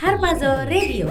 Harpazo Radio.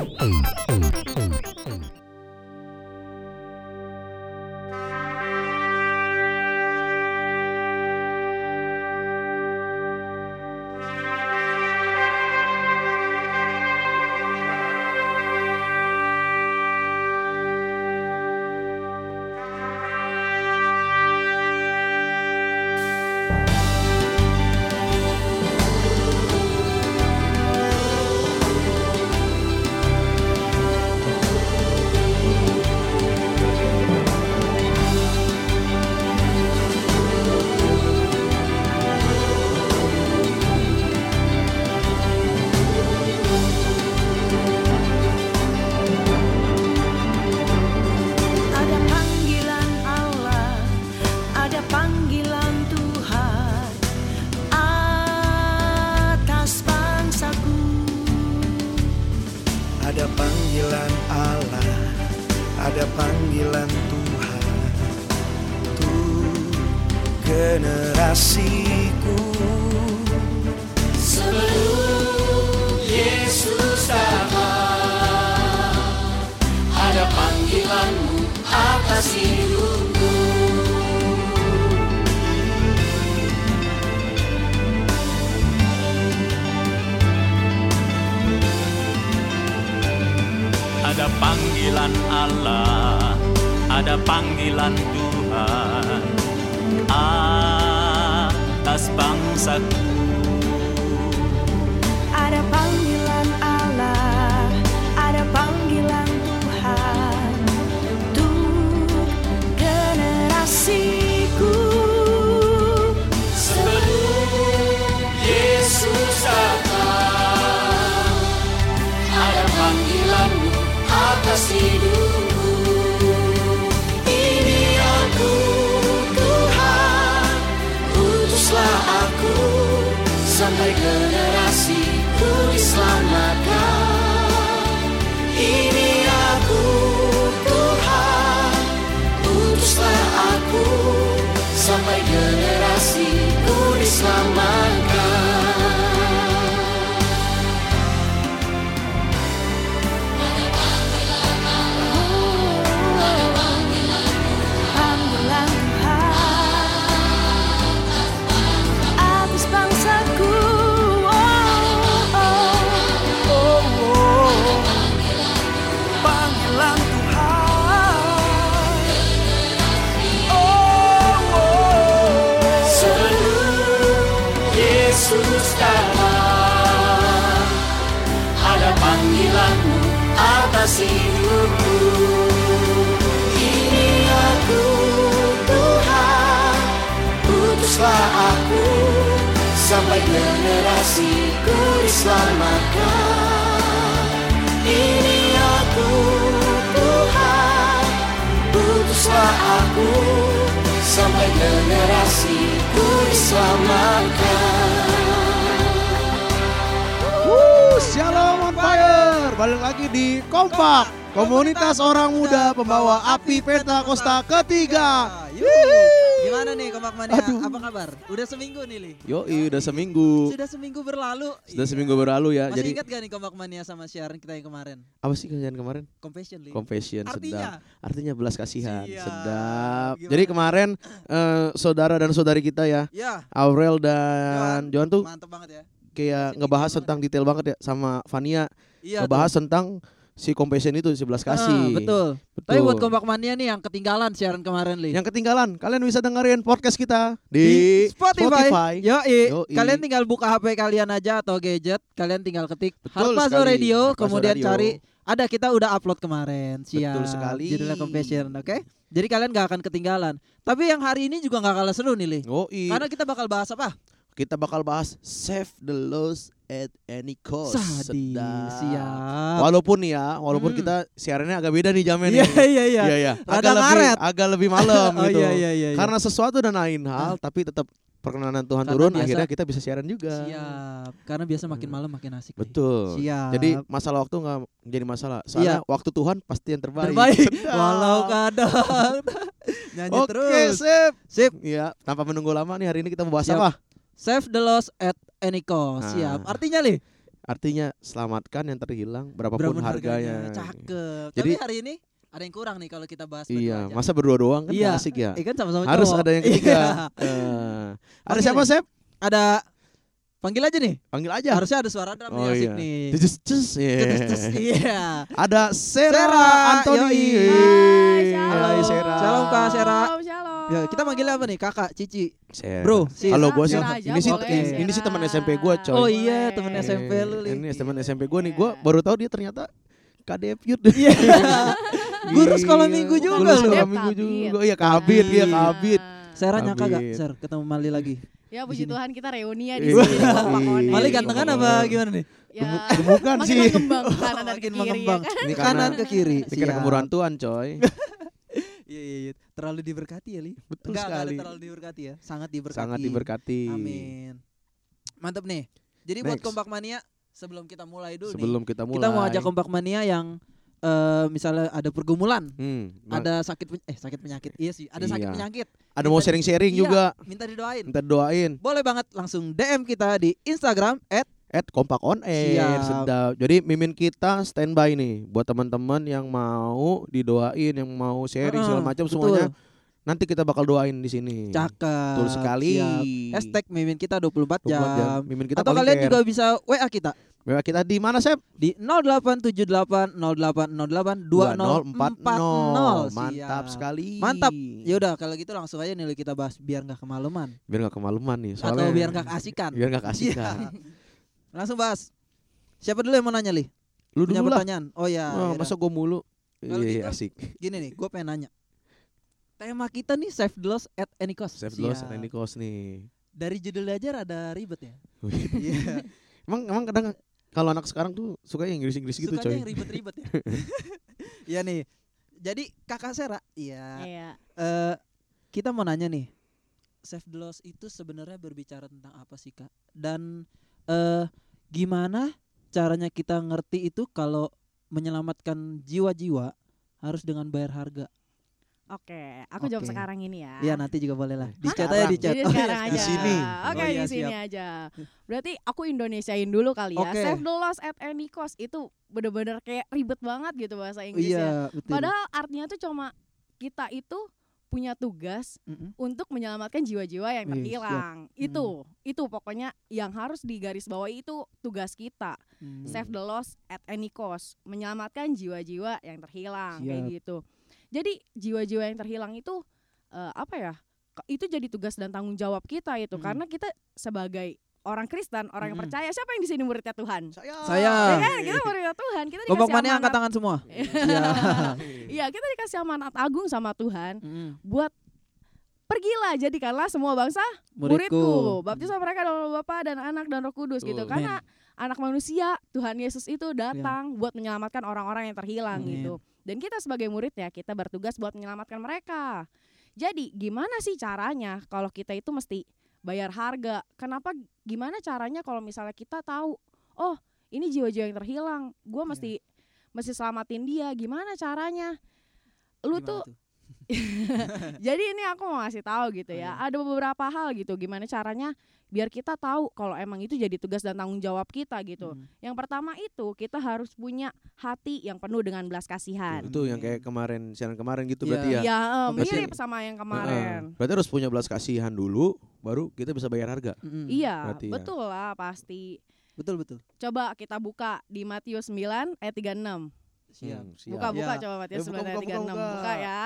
Diselamatkan Ini aku Tuhan Utuslah aku Sampai generasiku diselamatkan Wuh, Shalom on fire. Balik lagi di Kompak, komunitas orang muda pembawa api peta Costa ketiga. Gimana nih Kompak Mania? Aduh. Apa kabar? Udah seminggu nih, Li. Yo, udah seminggu. Sudah seminggu berlalu. Sudah Iya. seminggu berlalu ya. Masih Jadi ingat gak nih Kompak Mania sama siaran kita yang kemarin? apa sih kejadian kemarin? Confession, Li. Confession Artinya? sedap. Artinya belas kasihan. Siap. Sedap. Gimana? Jadi kemarin eh, saudara dan saudari kita ya, Ya, Aurel dan Johan tuh mantep banget ya. kayak ngebahas tentang detail banget ya sama Vania Iya. ngebahas tuh. tentang si confession itu si belas Ah, kasih. betul. Betul. Tapi buat Kompak Mania nih yang ketinggalan siaran kemarin, Li. Yang ketinggalan, kalian bisa dengerin podcast kita di, Spotify. Yoi. Yoi. Kalian tinggal buka HP kalian aja atau gadget, kalian tinggal ketik Harpazo. Radio, Harpazo kemudian Radio. cari ada kita udah upload kemarin. Siap. Betul sekali. Judulnya oke? Jadi kalian gak akan ketinggalan. Tapi yang hari ini juga gak kalah seru nih, Li. Oh, i- Karena kita bakal bahas apa? kita bakal bahas save the lost at any cost. Sadis, siap. Walaupun nih ya, walaupun Hmm. kita siarannya agak beda nih jamnya nih. Iya, iya, iya. Iya, iya. Agak lebih ngaret. agak lebih malam Oh gitu. iya, iya, iya. iya. Karena sesuatu dan lain hal, tapi tetap perkenanan Tuhan Karena turun, biasa- akhirnya kita bisa siaran juga. Siap. Karena biasa makin malam makin asik. Betul. Siap. Jadi masalah waktu nggak jadi masalah. Soalnya waktu Tuhan pasti yang terbaik. terbaik. Walau kadang nyanyi Oke, terus. sip. Sip. Iya, tanpa menunggu lama nih hari ini kita mau bahas Siap. apa? Save the lost at Eniko. Nah. Siap. Artinya Li, Artinya selamatkan yang terhilang berapapun, berapun harganya. Cakep. Jadi- Tapi hari ini ada yang kurang nih kalau kita bahas Iya, berdua aja. masa berdua doang kan Iya. asik ya. Eh kan sama-sama Harus cowok. ada yang Iya. ketiga. Eh, ada siapa? Sep? Ada panggil aja nih. Panggil aja. Harusnya ada suara drum oh nih asik iya. nih. Cus, cus, yeah. Cus, cus, Iya. Ada Sera, Sera, Anthony. yoi. Hai, Halo. Sera. Shalom, Kak Sera. Shalom, shalom. Ya, kita manggilnya apa nih? Kakak, Cici. Sera. Bro, si- Kalau gua sih Sera aja ini sih ini, ini sih teman SMP gua, coy. Oh iya, Boleh. temen SMP lu. Ini teman SMP gua nih. Gua baru tahu dia ternyata KDF Youth. Iya. Guru sekolah minggu juga Guru lu. sekolah minggu juga. Iya, kabit, iya kabit. Sera nyangka gak. Ser, ketemu Mali lagi? Ya puji. Tuhan kita reuni ya di Iya. sini Iya. Mali Iya. gantengan apa gimana nih? Ya, Gemukan makin sih. mengembang ke kanan dan ke Makin kiri mengembang. ya kan. Ini Kanan ke kiri. ini karena Siap. kemurahan Tuhan, coy. Iya, iya, iya. Terlalu diberkati ya, Li. Betul Enggak, enggak sekali. terlalu diberkati ya. Sangat diberkati. Sangat diberkati. Amin. Mantap nih. Jadi buat Next. Kompak Mania sebelum kita mulai dulu Sebelum nih. kita mulai. Kita mau ajak Kompak Mania yang eh, misalnya ada pergumulan, Hmm, ada sakit pen- eh sakit penyakit. Iya sih, ada sakit Iya. penyakit. ada mau minta- sharing-sharing Iya. juga. Minta didoain. Minta doain. Boleh banget langsung DM kita di Instagram At Kompak On Air Siap. sedap. Jadi mimin kita standby nih buat teman-teman yang mau didoain, yang mau sharing Heeh, segala macam semuanya. Nanti kita bakal doain di sini. Cakep. Betul sekali. Siap. Hashtag mimin kita 24 jam. 24 jam. Mimin kita Atau kalian care. juga bisa WA kita WA kita di mana, Sep? di 0878 0808 2040. Mantap Siap. sekali. Mantap. Ya udah kalau gitu langsung aja nih kita bahas biar nggak kemalaman Biar gak kemalaman nih soalnya. atau biar nggak keasikan. biar gak kasih Iya. Langsung bahas. Siapa dulu yang mau nanya, Li? Lu Punya dulu lah. pertanyaan. Oh ya. Wah, masa gue mulu. Kalau Iya, gitu, asik. Gini nih, gue pengen nanya. Tema kita nih save the loss at any cost. Save the loss Siap. and any cost nih. Dari judul aja rada ribet ya. Iya. emang emang kadang kalau anak sekarang tuh suka yang Inggris-Inggris gitu, coy. yang ribet-ribet ya. Iya nih. Jadi Kakak Sera, iya. Iya. eh kita mau nanya nih. Save the loss itu sebenarnya berbicara tentang apa sih, Kak? Dan eh gimana caranya kita ngerti itu kalau menyelamatkan jiwa-jiwa harus dengan bayar harga? Oke, aku jawab Oke. sekarang ini ya. Iya, nanti juga boleh lah. Di Hah? chat aja di chat. Jadi Oh, iya, sekarang sekarang. aja. sini. Oke, Oh, iya, di sini siap. aja. Berarti aku Indonesiain dulu kali ya. Oke. Save the loss at any cost itu bener-bener kayak ribet banget gitu bahasa Inggrisnya. Iya, betul. Padahal artinya tuh cuma kita itu punya tugas Mm-mm. untuk menyelamatkan jiwa-jiwa yang Wih, terhilang. Itu, itu pokoknya yang harus digarisbawahi itu tugas kita. Hmm. Save the loss at any cost, menyelamatkan jiwa-jiwa yang terhilang kayak Siap. gitu. Jadi jiwa-jiwa yang terhilang itu eh, apa ya? Itu jadi tugas dan tanggung jawab kita itu Mm. karena kita sebagai orang Kristen, orang yang Mm. percaya, siapa yang di sini muridnya Tuhan? Saya. Saya. Ya kan, kita muridnya Tuhan, kita dikasih mana yang angkat amanat. tangan semua? Iya. Iya, kita dikasih amanat agung sama Tuhan Mm-mm. buat pergilah jadikanlah semua bangsa Muridku. muridku. Baptislah mereka dalam nama Bapa dan Anak dan Roh Kudus gitu. Betul. Karena anak manusia Tuhan Yesus itu datang buat menyelamatkan orang-orang yang terhilang gitu. Dan kita sebagai muridnya kita bertugas buat menyelamatkan mereka. Jadi gimana sih caranya kalau kita itu mesti bayar harga? Kenapa gimana caranya kalau misalnya kita tahu oh ini jiwa-jiwa yang terhilang, gue Iya. mesti mesti selamatin dia. Gimana caranya? Lu Gimana tuh jadi ini aku mau ngasih tahu gitu Oh, ya. iya. Ada beberapa hal gitu gimana caranya biar kita tahu kalau emang itu jadi tugas dan tanggung jawab kita gitu. Mm. Yang pertama itu kita harus punya hati yang penuh dengan belas kasihan. Itu yang kayak kemarin siaran kemarin gitu Iya. berarti ya. Ya, eh, Berarti- mirip sama yang kemarin. Heeh. Berarti harus punya belas kasihan dulu baru kita bisa bayar harga. Mm-mm. Iya, Berarti ya. betul lah pasti. Betul betul. Coba kita buka di Matius 9 ayat 36. Siap. Hmm, siap. Buka-buka Ya. coba Matius Ya, 9 buka, ayat buka, 36. buka, Buka, buka. ya.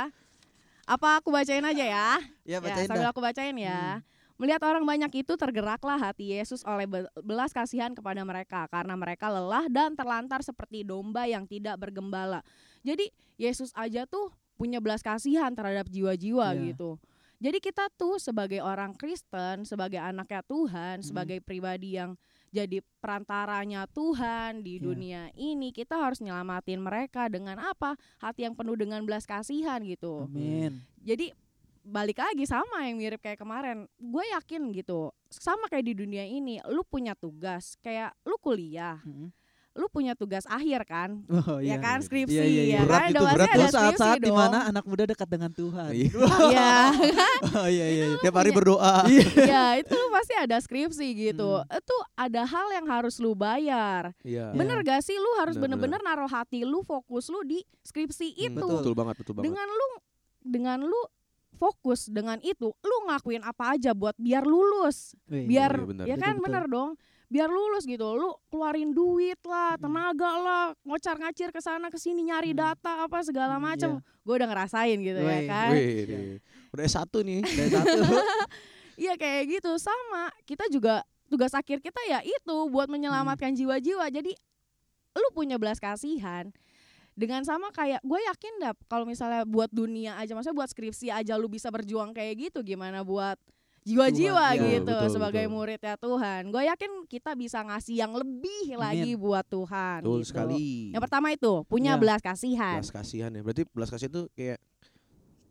Apa aku bacain aja ya? Ya Ya, bacain sambil dah. aku bacain ya. Melihat orang banyak itu tergeraklah hati Yesus oleh be- belas kasihan kepada mereka karena mereka lelah dan terlantar seperti domba yang tidak bergembala. Jadi Yesus aja tuh punya belas kasihan terhadap jiwa-jiwa Iya. gitu. Jadi kita tuh sebagai orang Kristen, sebagai anaknya Tuhan, Mhm. sebagai pribadi yang jadi perantaranya Tuhan di Iya. dunia ini, kita harus nyelamatin mereka dengan apa? Hati yang penuh dengan belas kasihan gitu Amin. jadi balik lagi sama yang mirip kayak kemarin gue yakin gitu sama kayak di dunia ini lu punya tugas kayak lu kuliah Mm-mm. Lu punya tugas akhir kan Oh, ya iya. kan skripsi Iya, iya, iya. ya Berat kan itu, berat ada Itu saat-saat dong di mana anak muda dekat dengan Tuhan. Iya. Iya oh iya iya. iya. Tiap hari berdoa. ya itu lu pasti ada skripsi gitu Hmm. itu ada hal yang harus lu bayar Iya. bener gak sih lu harus Bener, bener-bener naruh hati lu fokus lu di skripsi Hmm, itu Betul, betul banget, betul banget. dengan lu dengan lu fokus dengan itu lu ngelakuin apa aja buat biar lulus biar iya, benar. ya kan betul. bener dong biar lulus gitu lu keluarin duit lah Hmm. tenaga lah ngocar ngacir ke sana ke sini nyari Hmm. data apa segala Hmm, macem iya. gue udah ngerasain gitu ya kan Wih, nih. udah S1 nih. Dari satu. iya kayak gitu sama kita juga tugas akhir kita ya itu buat menyelamatkan Hmm. jiwa-jiwa jadi lu punya belas kasihan dengan sama kayak gue yakin dah kalau misalnya buat dunia aja maksudnya buat skripsi aja lu bisa berjuang kayak gitu gimana buat jiwa-jiwa Tuhan, ya. gitu Betul, sebagai betul. murid ya Tuhan gue yakin kita bisa ngasih yang lebih lagi buat Tuhan Betul gitu. sekali. yang pertama itu punya Ya. belas kasihan belas kasihan ya. Berarti belas kasihan itu kayak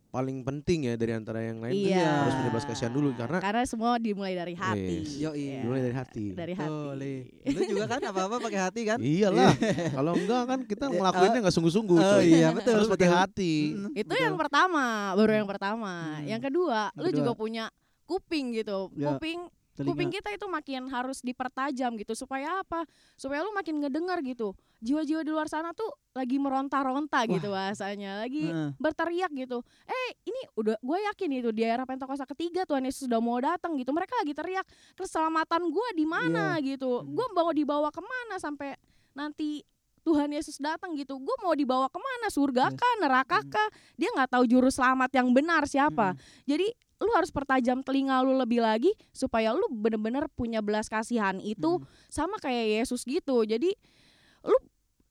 paling penting ya dari antara yang lain. iya Harus punya belas kasihan dulu karena karena semua dimulai dari hati Yes. Yoi. Ya, dimulai dari hati. dari hati Li. Lu juga kan apa-apa pakai hati kan? Iyalah. Kalau enggak kan kita Eh, ngelakuinnya nggak sungguh-sungguh. Oh coy. iya betul. Harus pakai hati. Itu betul. yang pertama, baru yang pertama. Hmm. Yang kedua, Yang lu juga kedua. punya kuping gitu. Ya, Kuping Telinga. kuping kita itu makin harus dipertajam gitu supaya apa? Supaya lu makin ngedengar gitu. Jiwa-jiwa di luar sana tuh lagi meronta-ronta gitu bahasanya, lagi Heeh. berteriak gitu. Eh, ini udah gue yakin itu di era Pentakosta ketiga Tuhan Yesus sudah mau datang gitu. Mereka lagi teriak, keselamatan gua di mana gitu. Hmm. Gue mau dibawa ke mana sampai nanti Tuhan Yesus datang gitu. Gue mau dibawa ke mana? Surga Yes. kah, neraka kah? Dia nggak tahu juru selamat yang benar siapa. Mm-mm. Jadi lu harus pertajam telinga lu lebih lagi supaya lu bener-bener punya belas kasihan itu Mm. sama kayak Yesus gitu. Jadi lu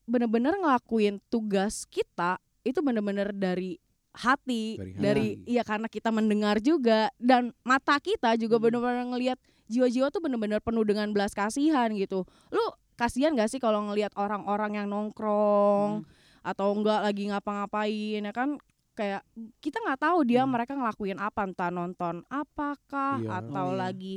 bener-bener ngelakuin tugas kita itu bener-bener dari hati, Dari dari, iya karena kita mendengar juga dan mata kita juga Hmm. bener-bener ngelihat jiwa-jiwa tuh bener-bener penuh dengan belas kasihan gitu. Lu kasihan gak sih kalau ngelihat orang-orang yang nongkrong Hmm. atau enggak lagi ngapa-ngapain ya kan kayak kita nggak tahu dia Hmm. mereka ngelakuin apa entah nonton apakah Iya. atau Oh, iya. lagi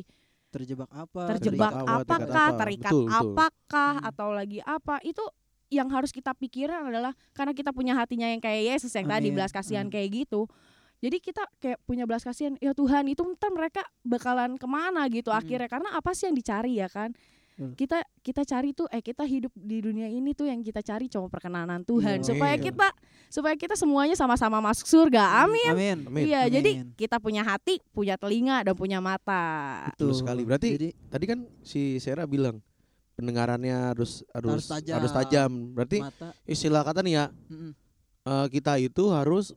terjebak apa? terjebak Terikat apa, terikat apakah apa. terikat Betul, betul. apakah Hmm. atau lagi apa itu yang harus kita pikirin adalah karena kita punya hatinya yang kayak Yesus yang tadi Amin. belas kasihan Hmm. kayak gitu jadi kita kayak punya belas kasihan ya Tuhan itu ntar mereka bakalan ke mana gitu Hmm. akhirnya karena apa sih yang dicari ya kan Betul. kita kita cari tuh eh kita hidup di dunia ini tuh yang kita cari cuma perkenanan Tuhan Iya. supaya Iya. kita supaya kita semuanya sama-sama masuk surga amin Amin. Amin. Iya, Amin. jadi kita punya hati, punya telinga, dan punya mata. Betul sekali. Berarti Jadi tadi kan si Sera bilang pendengarannya harus harus Harus tajam. harus tajam. Berarti mata istilah kata nih ya mm-mm. eh, kita itu harus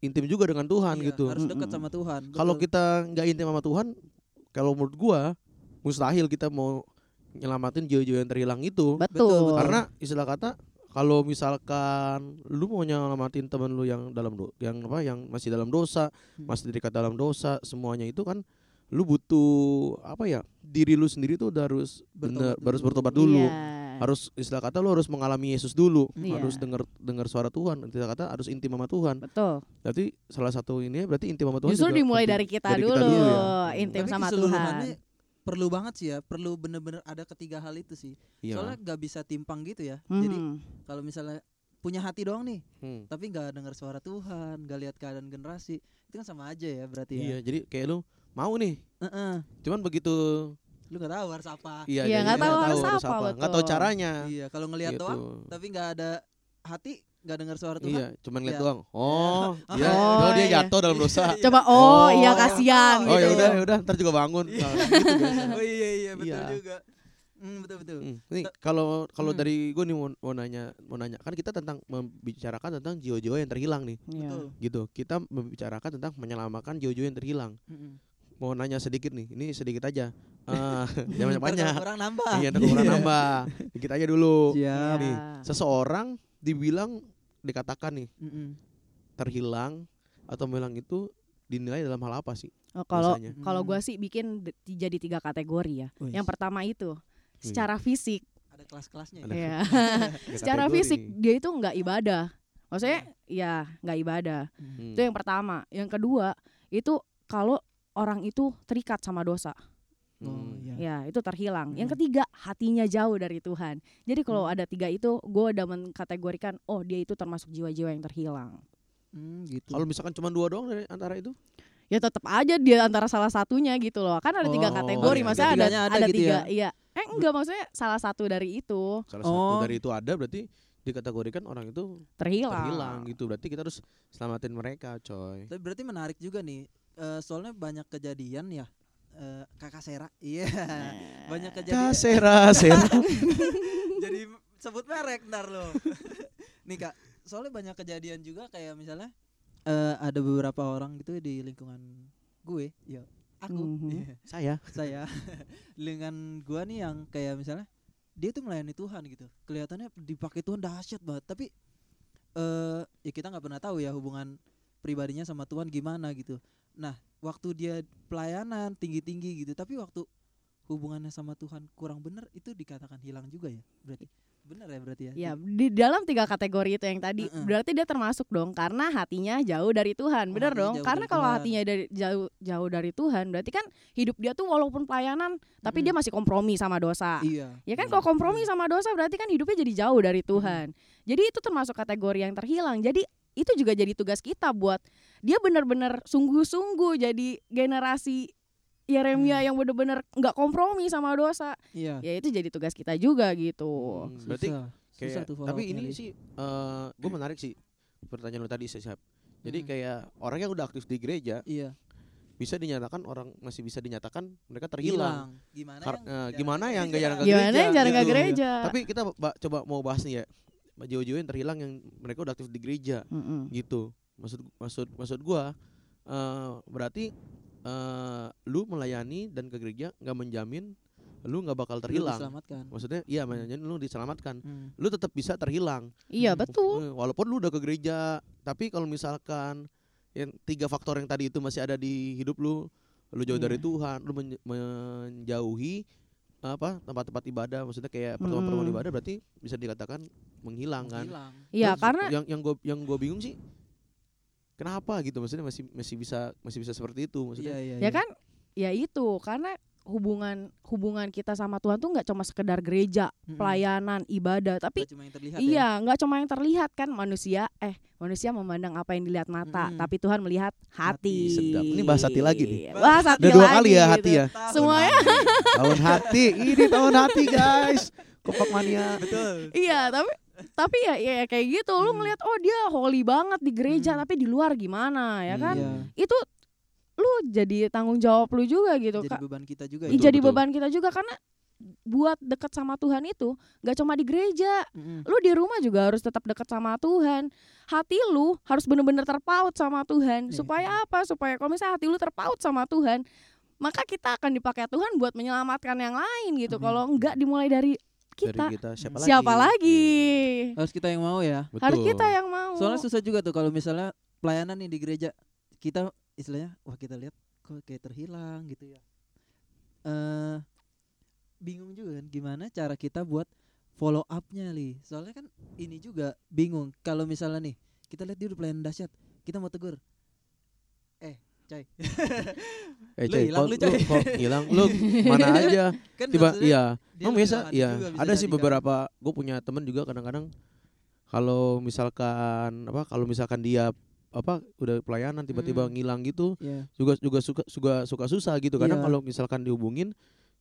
intim juga dengan Tuhan Iya, gitu. Harus dekat sama Tuhan. Kalau kita nggak intim sama Tuhan, kalau menurut gua mustahil kita mau nyelamatin jiwa-jiwa yang terhilang itu. Betul. betul. Karena istilah kata kalau misalkan lu mau nyelamatin temen lu yang dalam do- yang apa yang masih dalam dosa, Hmm. masih terikat dalam dosa, semuanya itu kan lu butuh apa ya? Diri lu sendiri tuh udah harus bener, Bertobat harus dulu. bertobat dulu. Iya. Harus istilah kata lu harus mengalami Yesus dulu, Iya. harus dengar dengar suara Tuhan. Istilah kata harus intim sama Tuhan. Betul. Berarti salah satu ini berarti intim sama Tuhan Justru dimulai dari kita Dari dulu, kita dulu ya. intim Tapi sama Tuhan. Perlu banget sih ya, perlu bener-bener ada ketiga hal itu sih. Iya. Soalnya nggak bisa timpang gitu ya. Jadi Mhm. kalau misalnya punya hati doang nih, Hmm. tapi nggak dengar suara Tuhan, nggak lihat keadaan generasi, itu kan sama aja ya berarti Iya, ya. jadi kayak lu mau nih, Heeh. cuman begitu Lu nggak tahu harus apa. iya, Iya, jadi nggak tahu nggak harus apa, nggak tahu caranya. Iya, kalau ngelihat Gitu. doang, tapi nggak ada hati, nggak dengar suara Tuhan. Iya, cuman lihat Iya. doang. Oh, dia, Oh, oh, dia iya. jatuh dalam dosa. Coba oh, Oh. iya kasihan Oh gitu. ya udah, ya udah, ntar juga bangun. Nah, gitu biasa. Oh iya iya betul Iya. juga. Hmm, betul betul. Hmm, Nih kalau kalau Hmm. dari gue nih mau, mau nanya mau nanya kan kita tentang membicarakan tentang jiwa-jiwa yang terhilang nih Iya. Betul. gitu kita membicarakan tentang menyelamatkan jiwa-jiwa yang terhilang Mm-mm. mau nanya sedikit nih ini sedikit aja Eh, jangan banyak banyak kurang nambah. iya kurang nambah dikit aja dulu Siap. nih Iya. seseorang dibilang dikatakan nih Mm-mm. terhilang atau menghilang itu dinilai dalam hal apa sih Oh, kalau biasanya? kalau Hmm. gua sih bikin jadi tiga kategori ya. Wih. Yang pertama itu secara fisik, Ada kelas-kelasnya. Ya? ya. Secara kategori fisik dia itu nggak ibadah. Maksudnya ya nggak ibadah. Hmm. Itu yang pertama. Yang kedua itu kalau orang itu terikat sama dosa. Oh, Hmm. iya. Ya, itu terhilang. Yang Hmm. ketiga, hatinya jauh dari Tuhan. Jadi kalau Hmm. ada tiga itu, gue udah mengkategorikan, oh dia itu termasuk jiwa-jiwa yang terhilang. Hmm, gitu. Kalau misalkan cuma dua doang dari antara itu? Ya tetap aja dia antara salah satunya gitu loh. Kan ada tiga Oh, kategori, iya. maksudnya ada ada, ada gitu tiga. ya? Iya. Eh enggak maksudnya salah satu dari itu Salah Oh. satu dari itu ada berarti dikategorikan orang itu terhilang. terhilang gitu. Berarti kita harus selamatin mereka, coy. Tapi berarti menarik juga nih. eh, soalnya banyak kejadian ya. Eh, kakak Sera, iya. banyak kejadian. Kasera, sera. Jadi sebut merek ntar lo. nih kak, soalnya banyak kejadian juga kayak misalnya eh, ada beberapa orang gitu di lingkungan gue, ya aku, Mhm. iya, Saya. saya, lingkungan gua nih yang kayak misalnya dia tuh melayani Tuhan gitu, kelihatannya dipakai Tuhan dahsyat banget, tapi eh ya kita nggak pernah tahu ya hubungan pribadinya sama Tuhan gimana gitu. Nah, waktu dia pelayanan tinggi-tinggi gitu, tapi waktu hubungannya sama Tuhan kurang bener itu dikatakan hilang juga ya berarti bener ya berarti ya Ya, di dalam tiga kategori itu yang tadi Heeh. berarti dia termasuk dong karena hatinya jauh dari Tuhan. Oh, hatinya dong? Karena kalau Tuhan. hatinya dari jauh jauh dari Tuhan, berarti kan hidup dia tuh walaupun pelayanan tapi dia masih kompromi sama dosa. iya Ya kan iya, kalau kompromi iya. sama dosa berarti kan hidupnya jadi jauh dari Tuhan. Jadi itu termasuk kategori yang terhilang. Jadi itu juga jadi tugas kita buat dia benar-benar sungguh-sungguh jadi generasi Yeremia Hmm. yang benar-benar nggak kompromi sama dosa. iya Ya itu jadi tugas kita juga gitu. Hmm, berarti susah susah tuh tapi ini sih eh gue menarik sih pertanyaan lu tadi sih Syab. Jadi Hmm. kayak orang yang udah aktif di gereja iya bisa dinyatakan orang masih bisa dinyatakan mereka terhilang. hilang gimana Kar- yang eh, jarang gimana ke yang gereja? jarang ke Gimana gereja, yang jarang nggak gitu. gereja? Tapi kita ba- coba mau bahas nih ya jiwa-jiwa yang terhilang yang mereka udah aktif di gereja Mm-mm. gitu. Maksud maksud maksud gua eh berarti eh lu melayani dan ke gereja nggak menjamin lu nggak bakal Lu terhilang. diselamatkan Maksudnya iya menjamin lu diselamatkan. Hmm. Lu tetap bisa terhilang. Iya betul. Eh, Walaupun lu udah ke gereja, tapi kalau misalkan yang tiga faktor yang tadi itu masih ada di hidup lu, lu jauh dari Iya. Tuhan, lu men- menjauhi apa tempat-tempat ibadah, maksudnya kayak pertemuan-pertemuan Mm. ibadah berarti bisa dikatakan menghilang kan. Iya karena yang yang gue yang gue bingung sih kenapa gitu maksudnya masih masih bisa masih bisa seperti itu maksudnya. iya iya ya iya. kan ya itu karena hubungan hubungan kita sama Tuhan tuh nggak cuma sekedar gereja, Mm-mm. pelayanan, ibadah, tapi Nggak cuma yang terlihat ya. Iya, nggak cuma yang terlihat kan manusia. Eh, manusia memandang apa yang dilihat mata, Mm. tapi Tuhan melihat hati. Sedap. Ini bahas hati lagi nih. Bahas hati Udah dua lagi kali ya gitu. hati ya. Tahun Semuanya. hati. tahun hati, ini tahun hati guys. Kompak mania. betul Iya, tapi tapi ya, ya kayak gitu. Lu Hmm. ngelihat oh dia holy banget di gereja, Hmm. tapi di luar gimana ya kan? Iya. Itu lu jadi tanggung jawab lu juga gitu, jadi Kak. beban kita juga ya jadi betul. beban kita juga karena buat dekat sama Tuhan itu nggak cuma di gereja, Mm-mm. lu di rumah juga harus tetap dekat sama Tuhan. Hati lu harus bener-bener terpaut sama Tuhan. Iya. Supaya apa? Supaya kalau misalnya hati lu terpaut sama Tuhan, maka kita akan dipakai Tuhan buat menyelamatkan yang lain gitu. Amin. Kalau enggak dimulai dari kita, Dari kita siapa, siapa lagi? lagi? harus kita yang mau ya Betul. Harus kita yang mau. soalnya susah juga tuh kalau misalnya pelayanan nih di gereja kita istilahnya wah kita lihat kok kayak terhilang gitu ya. Eh bingung juga kan gimana cara kita buat follow upnya li. Soalnya kan ini juga bingung. Kalau misalnya nih kita lihat dia udah pelayanan dahsyat kita mau tegur eh coy. Eh, Coy, hilang, kok lu, Coy. kok hilang? Lu mana aja? Kan tiba iya. emang biasa? iya. ada sih beberapa. Gue punya temen juga kadang-kadang kalau misalkan apa kalau misalkan dia apa udah pelayanan tiba-tiba Mm. ngilang gitu Iya. juga juga suka suka suka susah gitu kadang Iya. kalau misalkan dihubungin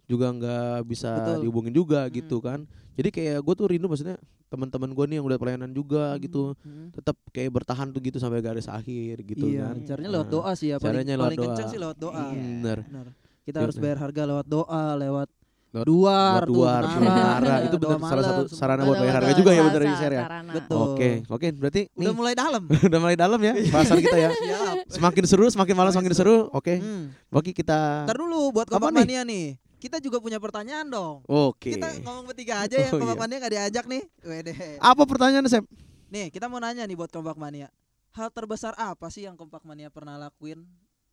juga nggak bisa Betul. dihubungin juga Mm. gitu kan jadi kayak gue tuh rindu maksudnya teman-teman gue nih yang udah pelayanan juga gitu Mm. tetap kayak bertahan tuh gitu sampai garis akhir gitu iya, kan caranya lewat Nah, doa sih ya paling, caranya lewat paling kencang doa. sih lewat doa. Iya. bener Benar. Kita Iya, harus bener. bayar harga lewat doa, lewat Lewat- duar, Lewat tuh, menara, itu benar salah satu sarana buat bayar harga juga ya, bener ya, Sher, ya? Betul. Oke, oke, berarti nih Udah mulai dalam. udah mulai dalam ya bahasan kita ya. Siap. Semakin seru, semakin malam semakin seru. Oke, Hmm. oke kita. Ntar dulu buat Kompak nih? Mania nih. Kita juga punya pertanyaan dong. Oke. Kita ngomong bertiga aja ya, Oh, Kompak iya. Mania gak diajak nih. Wede. Apa pertanyaan Sep? Nih, kita mau nanya nih buat Kompak Mania. Hal terbesar apa sih yang Kompak Mania pernah lakuin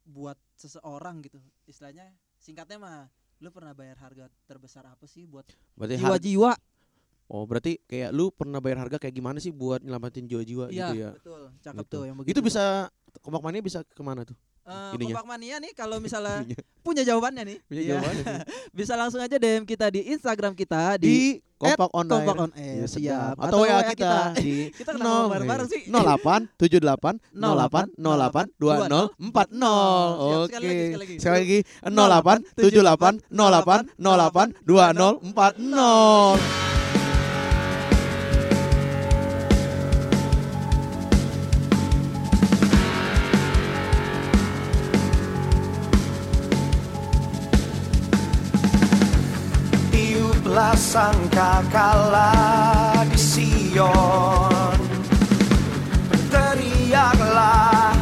buat seseorang gitu? Istilahnya singkatnya mah lu pernah bayar harga terbesar apa sih buat Berarti jiwa-jiwa? Oh, berarti kayak lu pernah bayar harga kayak gimana sih buat nyelamatin jiwa-jiwa Iya, gitu ya? betul. Cakep Gitu. tuh yang begitu. Itu bisa kompak mania bisa ke mana tuh? Eh, ininya. Kompak Mania nih kalau misalnya punya jawabannya nih, Punya Iya. jawabannya nih. bisa langsung aja DM kita di Instagram kita di di, kompak on Kompak Air. on Air, Iya, siap. sedap. Atau WA kita di Kita kenapa bareng-bareng sih? 08 78 08 08 20 40. Siap, Oke. sekali lagi, sekali lagi. Sekali lagi 08 78 08 08 20 40. Tiuplah sangkakala di Sion. Berteriaklah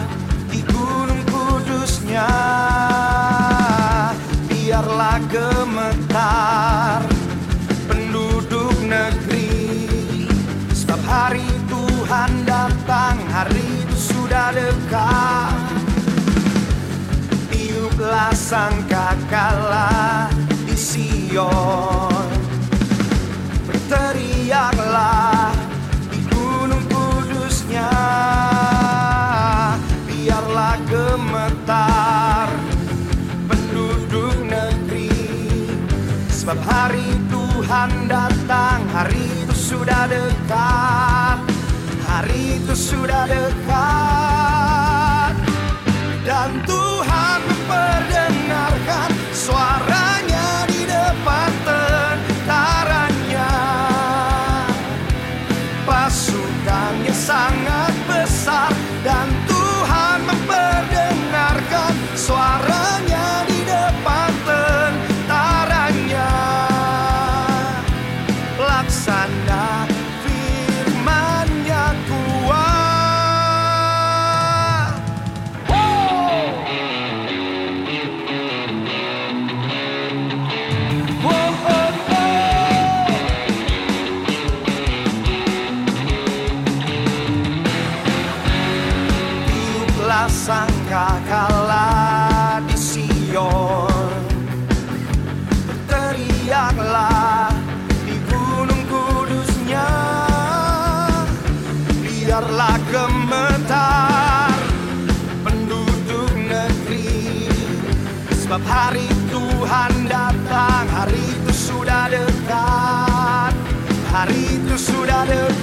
di gunung kudusnya. Biarlah gemetar penduduk negeri. Sebab hari Tuhan datang, hari itu sudah dekat. Tiuplah sangkakala di Sion Berteriaklah di gunung kudusnya. Biarlah gemetar penduduk negeri. Sebab hari Tuhan datang, hari itu sudah dekat. Hari itu sudah dekat. Dan Tuhan memperdengarkan suaranya Hari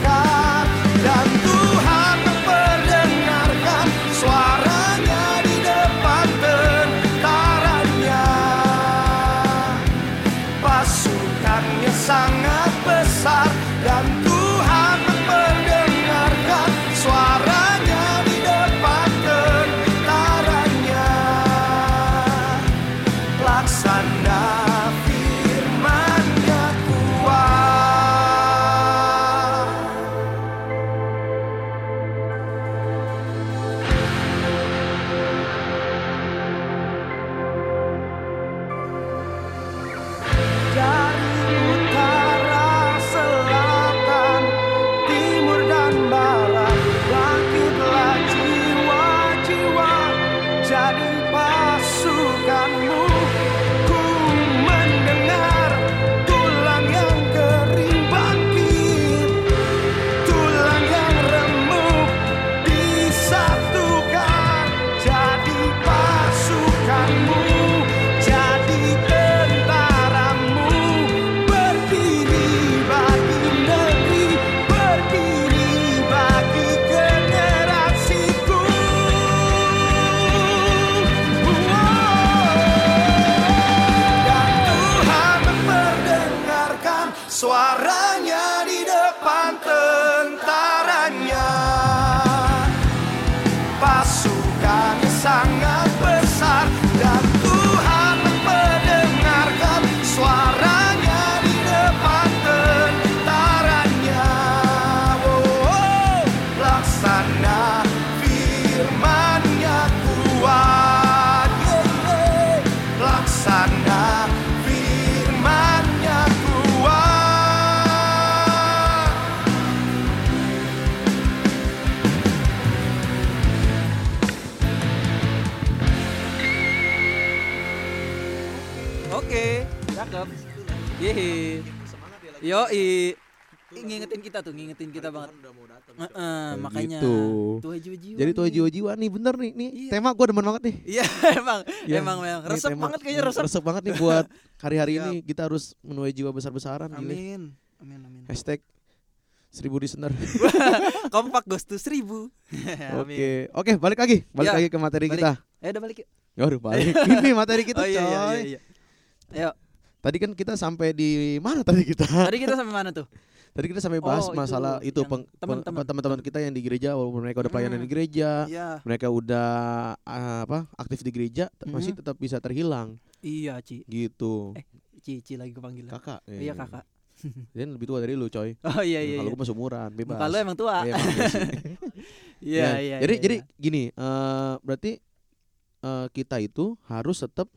bener nih, nih Iya. tema gue demen banget nih. Iya, emang Iya. emang memang Ini resep tema- banget kayaknya resep. Resep banget nih buat hari-hari Siap. ini kita harus menuai jiwa besar-besaran gile. Amin. Amin amin. Hashtag seribu listener. Kompak Ghost tuh seribu. Oke, oke balik lagi, balik Ya, lagi ke materi balik. kita. Eh udah balik yuk. Ya udah balik. Ini materi kita oh iya, iya, coy. iya, iya. Ayo, Tadi kan kita sampai di mana tadi kita? tadi kita sampai mana tuh? Tadi kita sampai bahas Oh, itu masalah itu, peng- teman-teman. kita yang di gereja walaupun mereka udah pelayanan Hmm. di gereja, Iya. mereka udah ah, apa aktif di gereja t- masih tetap bisa terhilang Iya, Ci. gitu. Eh, Cici lagi kepanggil. kakak. Iya, kakak. Dia lebih tua dari lu, coy. Oh iya iya. Kalau iya. gue masih umuran, bebas. Muka lu emang tua. Iya, iya sih. Iya, Ya, iya. Jadi iya, jadi iya. gini, eh, berarti eh, kita itu harus tetap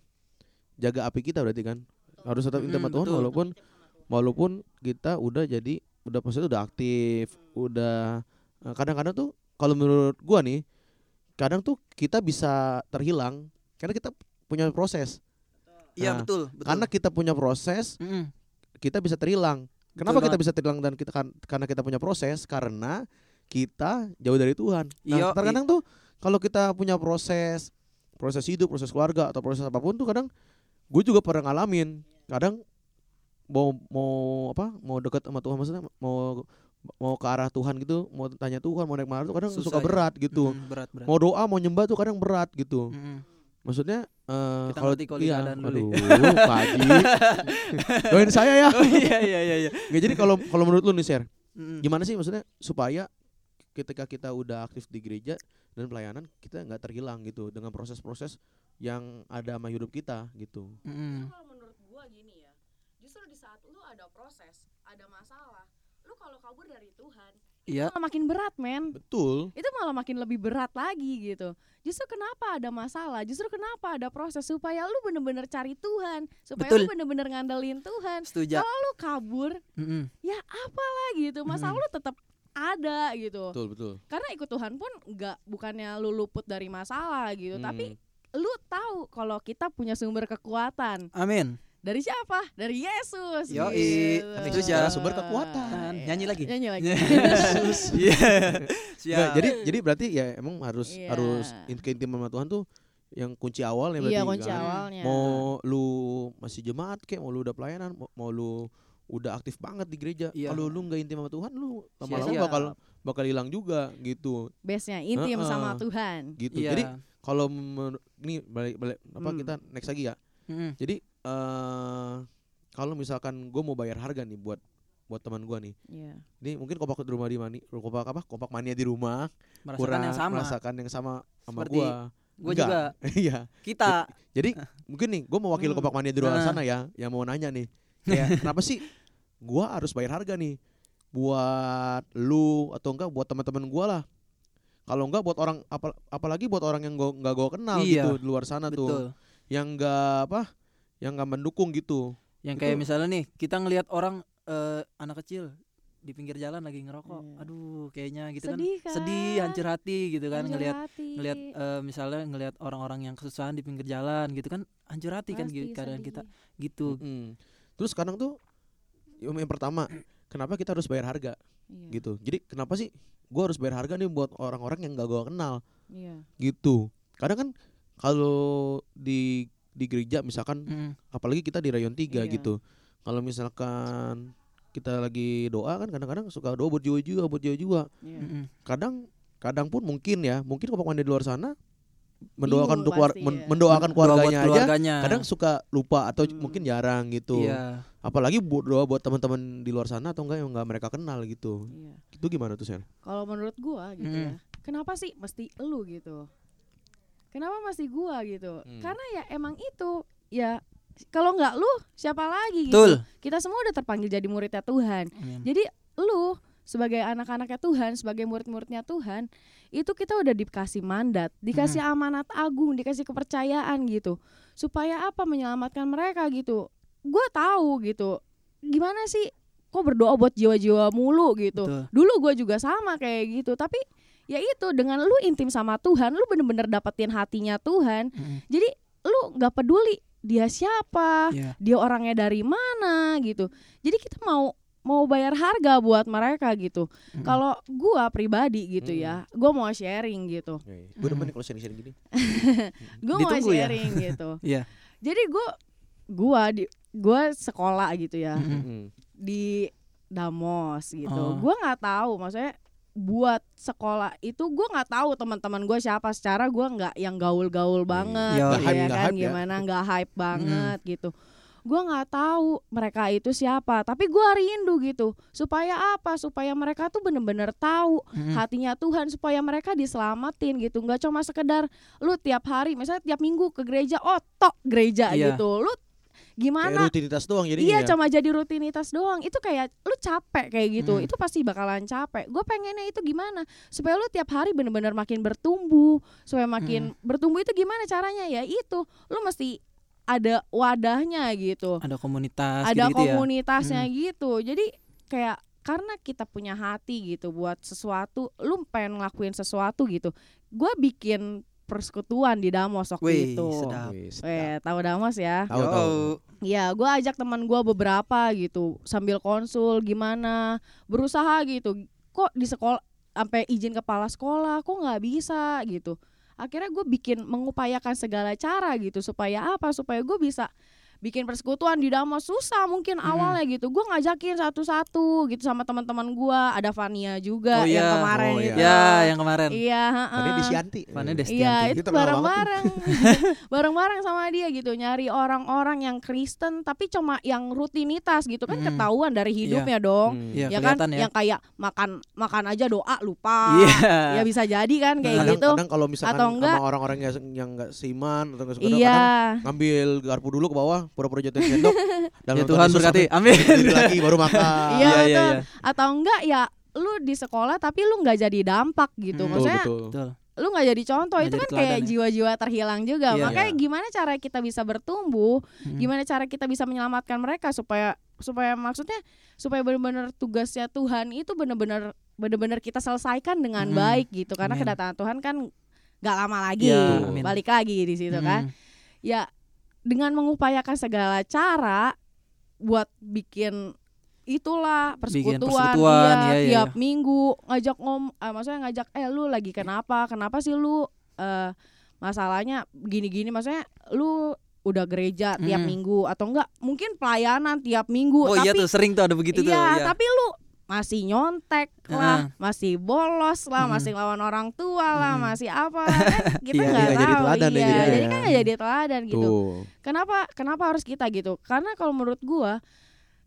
jaga api kita berarti kan. Harus tetap intim sama Mm-mm, Tuhan betul. Walaupun kita udah jadi udah maksudnya udah aktif, udah eh, kadang-kadang tuh kalau menurut gua nih, kadang tuh kita bisa terhilang karena kita punya proses. Iya, Nah, betul, betul. Karena kita punya proses, Mm-mm. kita bisa terhilang. Kenapa Betul kita banget. bisa terhilang dan kita kan karena kita punya proses karena kita jauh dari Tuhan. Nah, Iya, terkadang tuh kalau kita punya proses proses hidup, proses keluarga atau proses apa pun tuh kadang gue juga pernah ngalamin. Kadang mau mau apa? Mau dekat sama Tuhan maksudnya mau mau ke arah Tuhan gitu, mau tanya Tuhan, mau naik mana tuh kadang Susah suka ya. berat gitu. Mm, berat, berat. Mau doa, mau nyembah tuh kadang berat gitu. Mm-mm. Maksudnya Kita kalau di iya, lu, aduh, Haji. Doain saya ya. Oh iya iya iya iya. Nggak, jadi kalau kalau menurut lu nih share, Mm-mm. gimana sih maksudnya supaya ketika kita udah aktif di gereja dan pelayanan kita nggak terhilang gitu dengan proses-proses yang ada sama hidup kita gitu. Mm-mm. kalau menurut gua gini ya justru di saat lu ada proses ada masalah lu kalau kabur dari Tuhan Iya. malah makin berat men Betul. itu malah makin lebih berat lagi gitu justru kenapa ada masalah justru kenapa ada proses supaya lu bener-bener cari Tuhan supaya Betul. lu bener-bener ngandelin Tuhan Setuju. lu kabur Mm-mm. ya apalah gitu masalah Mm. lu tetap ada gitu Betul, betul. karena ikut Tuhan pun nggak bukannya lu luput dari masalah gitu tapi Hmm. lu tahu kalau kita punya sumber kekuatan Amin. Dari siapa dari Yesus Yoi. gitu. Itu ja- sumber kekuatan. Iya. Nyanyi lagi. nyanyi lagi Iya. Nggak, Siap. jadi jadi berarti ya emang harus Iya. harus in- keintiman sama Tuhan tuh yang kunci awal ya berarti iya kunci kan. awalnya Mau lu masih jemaat kayak mau lu udah pelayanan, mau, mau lu udah aktif banget di gereja. Iya. Kalau lu nggak intim sama Tuhan, lu lama-lama Sia-sia. bakal bakal hilang juga gitu. base nya intim Heeh. sama Tuhan Gitu. Iya. Jadi kalau ini balik balik apa Hmm. kita next lagi ya. Mm-mm. Jadi eh kalau misalkan gue mau bayar harga nih buat buat teman gue nih. Iya. Ini mungkin kompak di rumah di mani, kompak apa? Kompak mania di rumah. merasakan kurang yang sama. merasakan yang sama sama gue. Gue juga. Iya. Kita. Jadi mungkin nih gue mau wakil Hmm. kompak mania di luar Nah. sana ya, yang mau nanya nih. Kayak kenapa sih gue harus bayar harga nih buat lu atau enggak buat teman-teman gue lah. Kalau enggak buat orang apa, apalagi buat orang yang gua, enggak gue kenal Iya, gitu di luar sana tuh. Betul. Yang enggak apa? Yang enggak mendukung gitu. Yang kayak Itu- misalnya nih, kita ngelihat orang eh, anak kecil di pinggir jalan lagi ngerokok. Iya. Aduh, kayaknya gitu Sedih kan. kan? Sedih, hancur hati gitu kan Hancur ngelihat hati. ngelihat eh, misalnya ngelihat orang-orang yang kesusahan di pinggir jalan gitu kan hancur hati kan Pasti gitu keadaan kita gitu. Mm-mm. Terus sekarang tuh yang yang pertama, kenapa kita harus bayar harga Iya. gitu. Jadi kenapa sih gue harus bayar harga nih buat orang-orang yang gak gue kenal Iya. gitu. Kadang kan kalau di di gereja misalkan Mm. apalagi kita di rayon 3 Iya. gitu. Kalau misalkan kita lagi doa kan kadang-kadang suka doa buat jiwa-jiwa, buat jiwa-jiwa. Iya. Mm-mm. Kadang kadang pun mungkin ya, mungkin kompak mandi di luar sana mendoakan Bingung untuk keluar, pasti men- ya. mendoakan Doa buat keluarganya aja. keluarganya. Kadang suka lupa atau Hmm. mungkin jarang gitu. Iya. Apalagi buat doa buat teman-teman di luar sana atau enggak yang enggak mereka kenal gitu. Iya. Itu gimana tuh, Sel? Kalau menurut gua gitu Mm. ya. Kenapa sih mesti lu gitu? Kenapa mesti gua gitu? Hmm. Karena ya emang itu ya kalau nggak lu siapa lagi gitu? Betul. Kita semua udah terpanggil jadi muridnya Tuhan. Amin. Jadi lu sebagai anak-anaknya Tuhan, sebagai murid-muridnya Tuhan, itu kita udah dikasih mandat, dikasih amanat agung, dikasih kepercayaan gitu. Supaya apa menyelamatkan mereka gitu. Gua tahu gitu. Gimana sih kok berdoa buat jiwa-jiwa mulu gitu. Betul. Dulu gua juga sama kayak gitu, tapi ya itu dengan lu intim sama Tuhan, lu bener-bener dapetin hatinya Tuhan. Mm-mm. Jadi lu nggak peduli dia siapa, Iya. dia orangnya dari mana gitu. Jadi kita mau mau bayar harga buat mereka gitu. Mm-mm. Kalau gua pribadi gitu Mm. ya, gua mau sharing gitu. Gue demen nih kalau sharing-sharing gini. Gue mau ya? sharing gitu. Iya. Jadi gua gua di gua sekolah gitu ya. Mm. di Damos gitu. Oh. Gua nggak tahu maksudnya buat sekolah itu gua nggak tahu teman-teman gue siapa. Secara gua nggak yang gaul-gaul banget Yo, gitu Nggak hype, ya kan hype ya. gimana nggak hype banget gitu. Gua nggak tahu mereka itu siapa tapi gua rindu gitu. Supaya apa? Supaya mereka tuh bener-bener tahu Mm-mm. hatinya Tuhan supaya mereka diselamatin gitu. Nggak cuma sekedar lu tiap hari misalnya tiap minggu ke gereja oh tok gereja Iya. gitu. Lu Kayak gimana? rutinitas doang jadinya Iya ya. cuma jadi rutinitas doang. Itu kayak lu capek kayak gitu. Hmm. Itu pasti bakalan capek. Gue pengennya itu gimana? Supaya lu tiap hari bener-bener makin bertumbuh. Supaya makin bertumbuh itu gimana caranya? Ya itu Lu mesti ada wadahnya gitu. Ada komunitas Ada ya. komunitasnya gitu. Jadi kayak karena kita punya hati gitu buat sesuatu Lu pengen ngelakuin sesuatu gitu. Gue bikin persekutuan di Damos waktu Wih, itu sedap. Wis, Eh, tahu Damos ya? Tahu tahu. Ya, gue ajak teman gue beberapa gitu sambil konsul gimana berusaha gitu. Kok di sekolah sampai izin kepala sekolah, kok nggak bisa gitu. Akhirnya gue bikin mengupayakan segala cara gitu supaya apa? Supaya gue bisa bikin persekutuan di Damos susah mungkin awalnya gitu. Gue ngajakin satu-satu gitu sama teman-teman gue. Ada Vania juga Oh, yang iya. kemarin Oh, iya. itu. Ya, yang kemarin. Iya, Tadi heeh. di Sianti. Mana Eh, Destianti? Iya itu Kita kenal bareng-bareng Bareng-bareng sama dia gitu Nyari orang-orang yang Kristen Tapi cuma yang rutinitas gitu Kan Hmm. ketahuan dari hidupnya dong Hmm. Iya, Ya kan ya. Yang kayak makan makan aja doa lupa Iya. Ya bisa jadi kan kayak kadang, gitu kadang kalau misalkan Atau enggak- sama orang-orang yang yang nggak seiman atau nggak suka kadang Iya ngambil garpu dulu ke bawah pura-pura jatuhin sendok dan Ya Tuhan berkati. Amin. lagi baru makan Iya betul. iya. Atau enggak ya Lu di sekolah tapi lu nggak jadi dampak gitu Hmm. Maksudnya betul Betul. lu nggak jadi contoh Nggak itu jadi kan kayak ya. jiwa-jiwa terhilang juga Iya. makanya Iya. gimana cara kita bisa bertumbuh Mm-mm. gimana cara kita bisa menyelamatkan mereka supaya supaya maksudnya supaya benar-benar tugasnya Tuhan itu benar-benar benar-benar kita selesaikan dengan Mm-mm. baik gitu karena Amin. kedatangan Tuhan kan nggak lama lagi amin. balik lagi di situ kan Mm. ya dengan mengupayakan segala cara buat bikin itulah Bikin persekutuan, persekutuan, iya, iya, iya, tiap minggu ngajak ngom eh, maksudnya ngajak eh lu lagi kenapa kenapa sih lu eh masalahnya gini-gini maksudnya lu udah gereja tiap Hmm. minggu atau enggak mungkin pelayanan tiap minggu Oh tapi iya tuh sering tuh ada begitu tuh. iya, Iya. tapi lu masih nyontek lah, masih bolos lah, Mm-mm. masih lawan orang tua lah, masih apa lah, kan kita Iya, nggak iya, jadi tahu, teladan deh iya, jadinya jadi ya. kan nggak jadi teladan gitu. tuh Kenapa kenapa harus kita gitu? Karena kalau menurut gua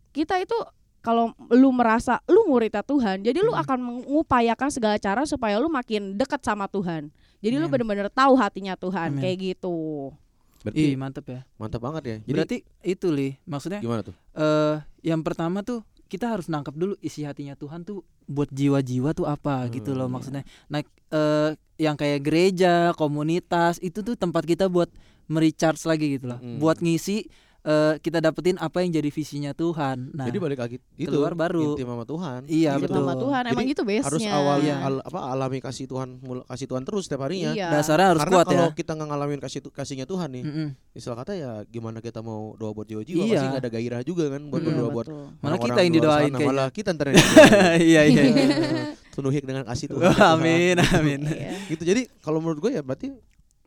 kita itu kalau lu merasa lu muridnya Tuhan, jadi lu akan mengupayakan segala cara supaya lu makin dekat sama Tuhan. Jadi lu Amin. bener-bener tahu hatinya Tuhan Amin. kayak gitu. berarti Ih, mantep ya. mantap banget ya jadi Berarti itu li, maksudnya gimana tuh eh yang pertama tuh kita harus nangkep dulu isi hatinya Tuhan tuh buat jiwa-jiwa tuh apa gitu loh Hmm. maksudnya. Nah, eh yang kayak gereja, komunitas itu tuh tempat kita buat merecharge lagi gitu loh. Hmm. Buat ngisi eh kita dapetin apa yang jadi visinya Tuhan. Nah, jadi balik lagi itu keluar baru. intim sama Tuhan Iya, Hidup betul. sama Tuhan emang Jadi itu base harus awal Iya. al- apa alami kasih Tuhan mul- kasih Tuhan terus setiap harinya Iya. dasarnya harus karena kuat kalau ya. kita nggak ngalamin kasih kasihnya Tuhan nih Mm-mm. istilah kata ya gimana kita mau doa buat jiwa-jiwa Iya. pasti nggak ada gairah juga kan buat Mm-mm. berdoa buat betul. Malah orang-orang kita yang didoain sana. malah kita ntar yang didoain. iya iya. penuhi dengan kasih Tuhan amin amin. Iya. gitu jadi kalau menurut gue ya berarti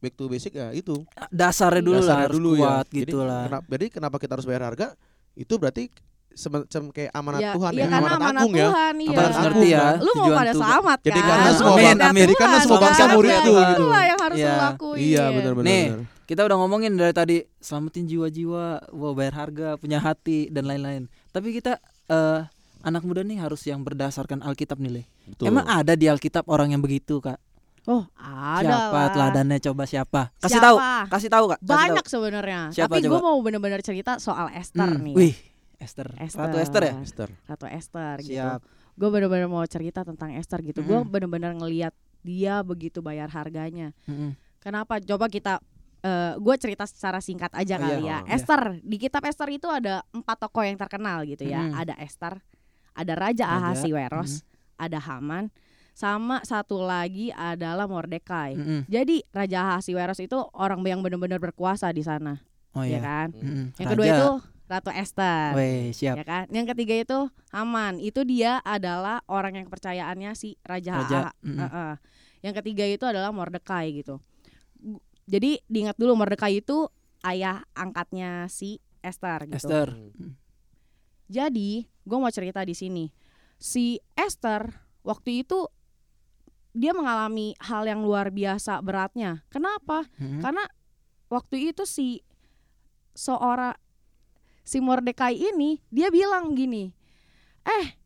back to basic ya itu Dasarnya dulu lah Dasarnya harus dulu kuat ya. gitu jadi, lah. kenapa, jadi kenapa kita harus bayar harga itu berarti semacam kayak amanat Ya, Tuhan ya karena amanat amanat agung ya Tuhan, iya. Amanat ngerti ya. kan. Lu mau tujuan pada Tuhan. selamat Jadi kan? karena Lu semua bangsa- amin. jadi karena Tuhan, semua bangsa kan? muridku Ya, gitu. Itulah yang harus lu lakuin. iya benar-benar Nih. benar. Kita udah ngomongin dari tadi selamatin jiwa-jiwa, wow bayar harga, punya hati dan lain-lain. Tapi kita eh anak muda nih harus yang berdasarkan Alkitab nih, Le. Betul. Emang ada di Alkitab orang yang begitu, Kak? Oh, ada siapa lah. teladannya coba siapa? Kasih Siapa? tahu, kasih tahu, Kak. Kasih Banyak sebenarnya. Siapa Tapi gue mau bener-bener cerita soal Esther Hmm, nih. Wih, Esther. Esther. Ratu Esther ya? Esther Ratu Esther gitu. Siap. Gue bener-bener mau cerita tentang Esther gitu. Gue Mm-mm. bener-bener ngeliat dia begitu bayar harganya. Mm-mm. Kenapa? Coba kita gue cerita secara singkat aja Oh, kali iya. ya. Oh, iya. Esther di kitab Esther itu ada empat tokoh yang terkenal gitu ya. Mm-mm. Ada Esther, ada Raja, Raja, Ahasiweros, ada Haman, sama satu lagi adalah Mordekai. Mm-mm. Jadi Raja Ahasiweros itu orang yang benar-benar berkuasa di sana, Oh ya iya. kan? Mm-mm. Yang kedua Raja. itu Ratu Esther. Weh, siap. Ya kan? Yang ketiga itu Haman. Itu dia adalah orang yang kepercayaannya si Raja, Raja, AA. mm-mm. Heeh. Yang ketiga itu adalah Mordekai gitu. Jadi diingat dulu Mordekai itu ayah angkatnya si Esther gitu. Esther. Jadi, gue mau cerita di sini. Si Esther waktu itu dia mengalami hal yang luar biasa beratnya. Kenapa? Mm-mm. Karena waktu itu si seorang si Mordekai ini dia bilang gini, eh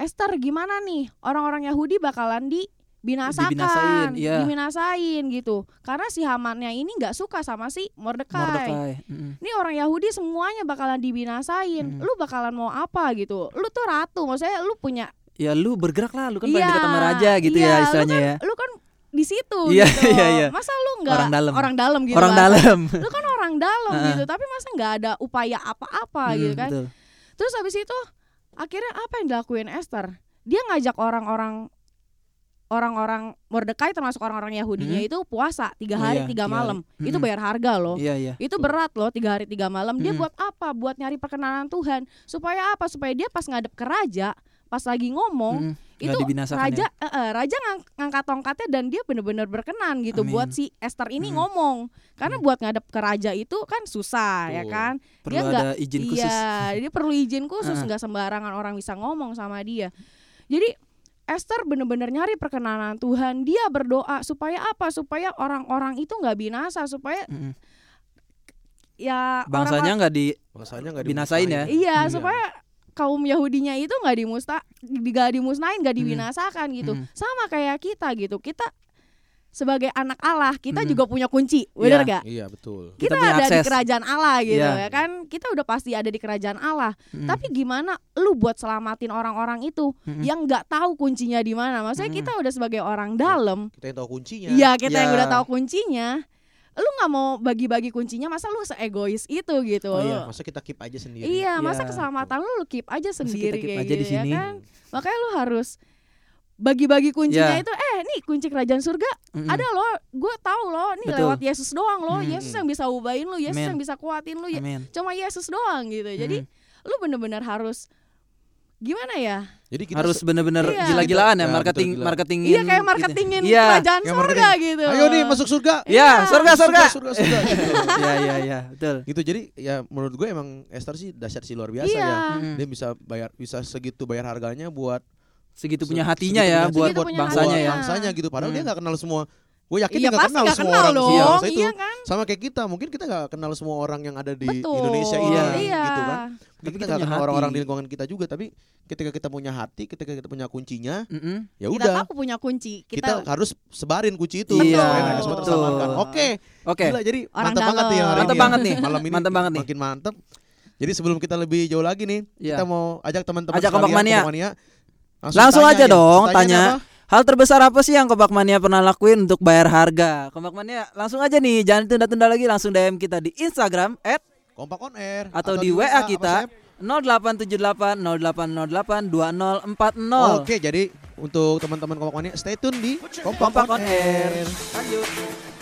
Esther gimana nih orang-orang Yahudi bakalan dibinasakan, Dibinasain, iya. dibinasain gitu. Karena si Hamannya ini nggak suka sama si Mordekai. Ini orang Yahudi semuanya bakalan dibinasain. Hmm. Lu bakalan mau apa gitu? Lu tuh ratu, maksudnya lu punya Ya lu bergerak lah, lu kan Iya, paling dekat sama raja gitu iya, ya lu istilahnya kan- ya. lu kan di situ Iya, gitu. iya, iya. Masa lu nggak Orang dalam. orang dalam gitu. Orang bahasa- dalam. Lu kan orang dalam gitu, tapi masa nggak ada upaya apa-apa Hmm, gitu kan. betul. Terus habis itu akhirnya apa yang dilakuin Esther? Dia ngajak orang-orang orang-orang Mordekai termasuk orang-orang Yahudinya Hmm. itu puasa tiga Oh hari iya, tiga malam. hari. Itu bayar harga loh. Iya, iya. Itu berat loh tiga hari tiga malam. Dia Mm. buat apa? Buat nyari perkenanan Tuhan. Supaya apa? Supaya dia pas ngadep ke raja, pas lagi ngomong. Nggak itu raja ya. eh, eh, raja ngang- ngangkat tongkatnya dan dia bener-bener berkenan gitu Amin. buat si Esther ini Mm. ngomong. Karena Mm. buat ngadep ke raja itu kan susah ya Betul. kan. Perlu dia nggak- ada izin khusus. Iya, dia perlu izin khusus nggak sembarangan orang bisa ngomong sama dia. Jadi Esther bener-bener nyari perkenanan Tuhan. Dia berdoa supaya apa? Supaya orang-orang itu nggak binasa, supaya Mm-mm. ya Bangsanya nggak di Bahasanya nggak Binasain ya? iya Iya. supaya kaum Yahudinya itu nggak dimusta, nggak dimusnahin, nggak Hmm. dibinasakan gitu. Hmm. Sama kayak kita gitu. Kita sebagai anak Allah, kita Hmm. juga punya kunci, bener Iya. gak? Iya betul. Kita, Kita ada di akses. kerajaan Allah gitu Iya. ya kan. Kita udah pasti ada di kerajaan Allah. Mm. Tapi gimana lu buat selamatin orang-orang itu Mm-mm. yang nggak tahu kuncinya di mana? Maksudnya Mm. kita udah sebagai orang dalam, Kita yang tahu kuncinya. iya kita yang Ya. udah tahu kuncinya. Lu nggak mau bagi-bagi kuncinya, masa lu seegois itu gitu? Oh, iya. Masa kita keep aja sendiri. Iya, masa Iya. keselamatan lu lu keep aja kita sendiri keep kayak aja di gitu ya sini. kan? Makanya lu harus bagi-bagi kuncinya Iya. itu eh nih kunci kerajaan surga Mm-mm. ada loh gue tahu loh nih Betul. lewat Yesus doang loh Hmm. Yesus yang bisa ubahin lu Yesus Amin. yang bisa kuatin lu ya Amin. cuma Yesus doang gitu jadi Mm. lu bener-bener harus gimana ya Jadi kita harus bener-bener Iya. gila-gilaan ya Ya, marketing betul, gila. marketingin iya kayak gitu. marketingin Iya. kerajaan Kayak surga marketing. gitu Ayo nih masuk surga. Ya, Iya. surga surga. surga, surga. gitu. Iya iya iya, betul. gitu jadi ya menurut gue emang Esther sih dahsyat sih luar biasa Iya. ya. Mm. Dia bisa bayar bisa segitu bayar harganya buat Segitu se- punya hatinya segitu ya punya buat punya bangsanya ya. buat bangsanya gitu. Padahal Hmm. dia nggak kenal semua. Gue yakin iya dia nggak pasti kenal nggak semua kenal orang dong iya, itu. iya kan Sama kayak kita, mungkin kita nggak kenal semua orang yang ada di betul Indonesia ini, Iya. iya. gitu kan. Mungkin Tapi kita kita nggak punya kenal orang-orang di lingkungan kita juga, tapi ketika kita punya hati, ketika kita punya kuncinya, Mm-mm. ya kita udah tahu punya kunci kita, kita, harus sebarin kunci itu Iya, supaya mereka semua betul. terselamatkan. Oke, Oke. gila jadi Orang mantap banget nih hari Mantap ini ya. banget nih. Malam ini Mantap banget nih. makin mantap. Jadi sebelum kita lebih jauh lagi nih, Iya. kita mau ajak teman-teman Ajak Kompak sekalian, Mania. Kompak Mania, Langsung tanya aja nih. dong, Pertanyaannya tanya. Hal terbesar apa sih yang Kompak Mania pernah lakuin untuk bayar harga? Kompak Mania langsung aja nih, jangan tunda-tunda lagi langsung DM kita di Instagram at Kompak on air atau, di WA kita Sep? 0878 0808 2040. Oke, jadi untuk teman-teman Kompak Mania stay tune di Kompak, Kompak on on air. air. Lanjut.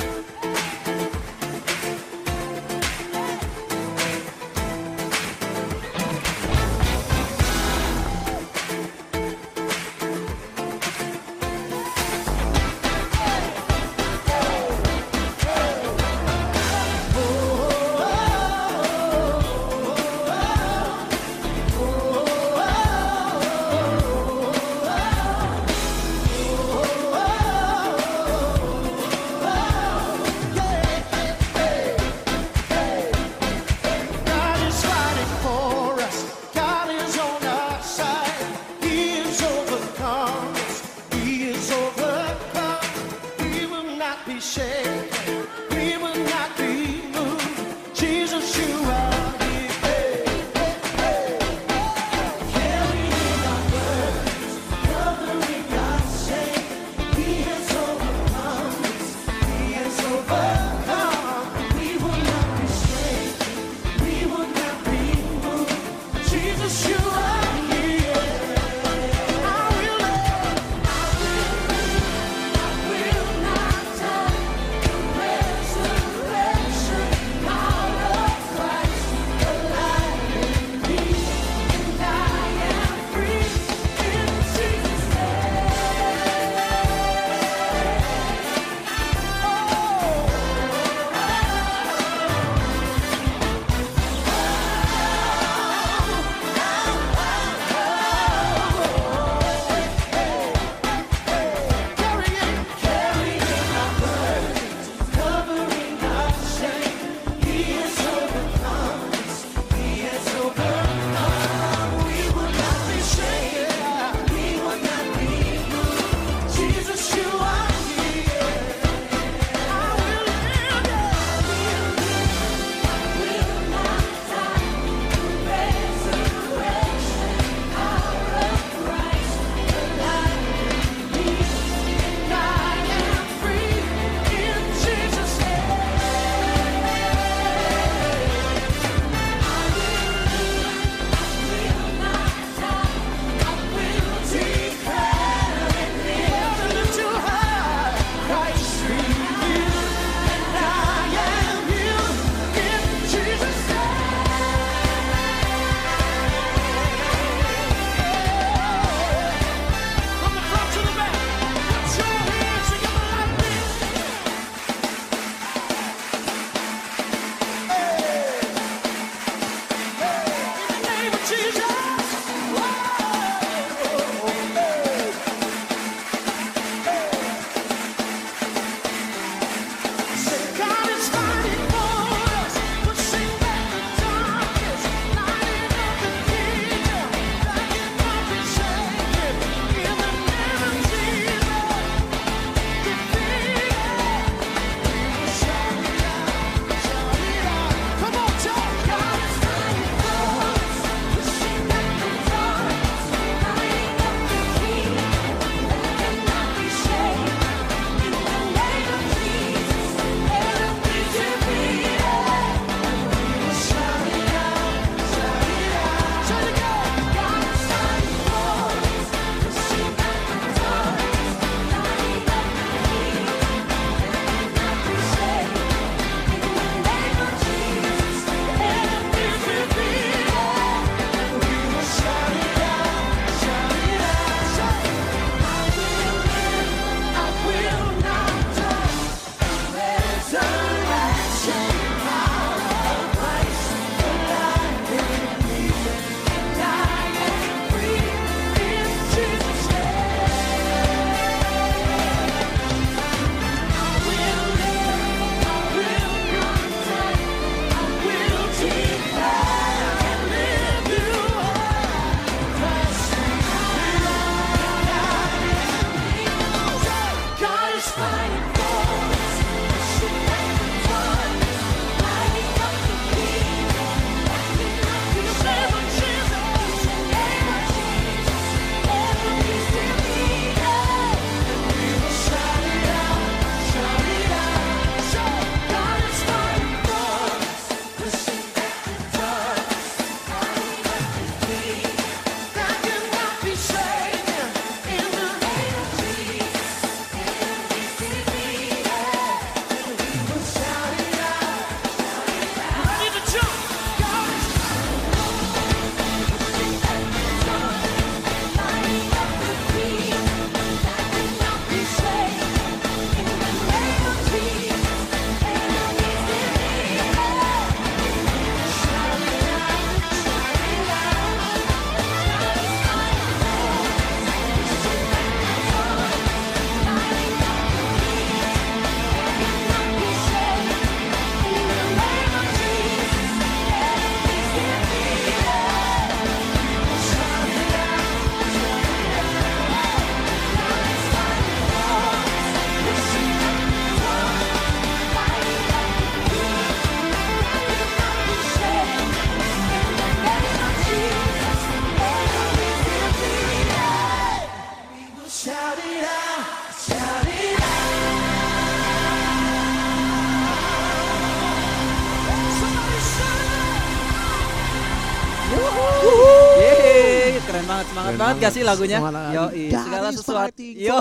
Banget gak sih lagunya? Yo, segala sesuatu, yo,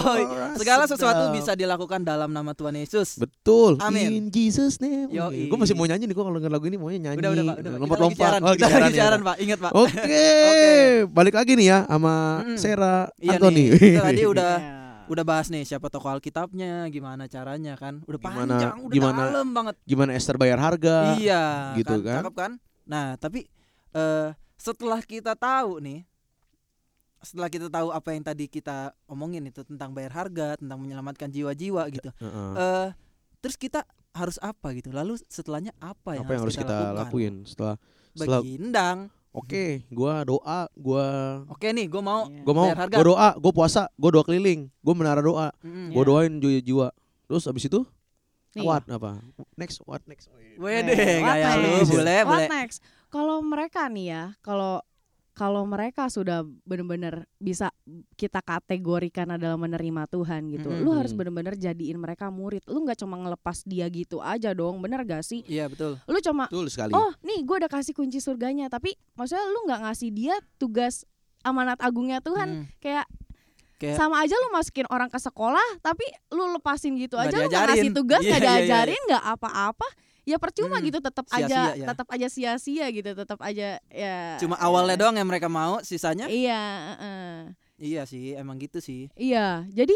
segala sesuatu bisa dilakukan dalam nama Tuhan Yesus. Betul. Amin. In Jesus name. Yoi. Gue masih mau nyanyi nih. Gue kalau denger lagu ini maunya nyanyi. Udah udah pak, udah pak. Kita lagi Lompat-lompat. siaran, Oh, kita lagi ya, siaran Pak. ingat pak. Oke. Balik lagi nih ya sama Mm-mm. Sarah Iya Anthony. nih, kita tadi udah Iya. udah bahas nih siapa tokoh Alkitabnya, gimana caranya kan, udah Gimana- panjang, udah gimana- dalam banget. Gimana Esther bayar harga? iya, gitu kan, kan. cakep kan? Nah, tapi eh setelah kita tahu nih, setelah kita tahu apa yang tadi kita omongin itu tentang bayar harga, tentang menyelamatkan jiwa-jiwa gitu. Heeh. eh terus kita harus apa gitu? Lalu setelahnya apa yang, Apa yang harus kita lakukan? lakuin setelah setelah Begindang. Oke, gua doa, gua Oke nih, gue mau Iya. gua mau Bayar harga. gua doa, gua puasa, gua doa keliling, gua menara doa, Mm-mm. gua Iya. doain jiwa-jiwa. Terus abis itu Nih. what apa? Next, what next? Wede, Eh, what gaya lu next? boleh, What boleh. next? Kalau mereka nih ya, kalau kalau mereka sudah benar-benar bisa kita kategorikan adalah menerima Tuhan gitu, Mm-mm. lu harus benar-benar jadiin mereka murid. Lu nggak cuma ngelepas dia gitu aja dong, bener gak sih? Iya betul. Lu cuma Betul sekali. oh nih gue udah kasih kunci surganya, tapi maksudnya lu nggak ngasih dia tugas amanat agungnya Tuhan Mm. kayak Kayak sama aja lu masukin orang ke sekolah tapi lu lepasin gitu aja lu nggak diajarin. ngasih tugas Iya, nggak iya, iya. diajarin nggak apa-apa ya percuma Hmm, gitu tetap aja ya. tetap aja sia-sia gitu tetap aja ya cuma ya. awalnya doang yang mereka mau, sisanya iya heeh. iya sih, emang gitu sih. iya jadi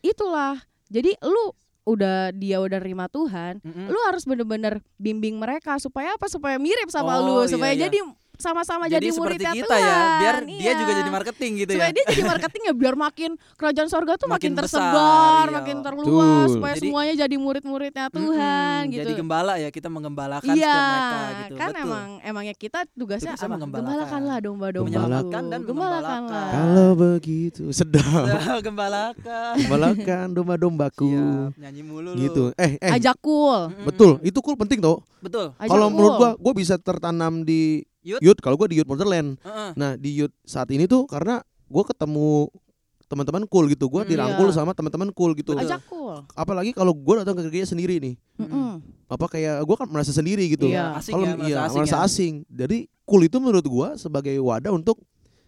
itulah jadi lu udah dia udah nerima Tuhan Mm-mm. lu harus bener-bener bimbing mereka supaya apa supaya mirip sama Oh, lu iya, supaya iya. jadi sama-sama jadi, seperti muridnya kita Tuhan ya, biar dia Iya. juga jadi marketing gitu supaya ya. dia jadi marketing ya biar makin kerajaan sorga tuh Makin makin, besar, tersebar, iya. makin terluas Betul. supaya Jadi- semuanya jadi murid-muridnya Tuhan Mm-mm, gitu. Jadi gembala ya, kita menggembalakan Iya, setiap mereka gitu. kan Betul. emang emangnya kita tugasnya Tugasnya apa? menggembalakan. Gembalakanlah domba-domba. Menyelamatkan dan Gembalakanlah. Kalau begitu sedap. gembalakan. Gembalakan domba-dombaku. Siap, nyanyi mulu lu. Gitu. Eh, eh. Ajak cool. Mm-mm. Betul, itu cool penting tau. Betul. Kalau menurut gua, gua bisa tertanam di Youth. youth. Kalau gua di youth Wonderland. Heeh. Nah di youth saat ini tuh karena gua ketemu teman-teman cool gitu. Gua Hmm, dirangkul iya. sama teman-teman cool gitu. Ajak cool. Apalagi kalau gua datang ke gereja sendiri nih. Mm-mm. Apa kayak gua kan merasa sendiri gitu. Iya. Asing Kalau ya, merasa iya asing merasa ya. asing. Jadi cool itu menurut gua sebagai wadah untuk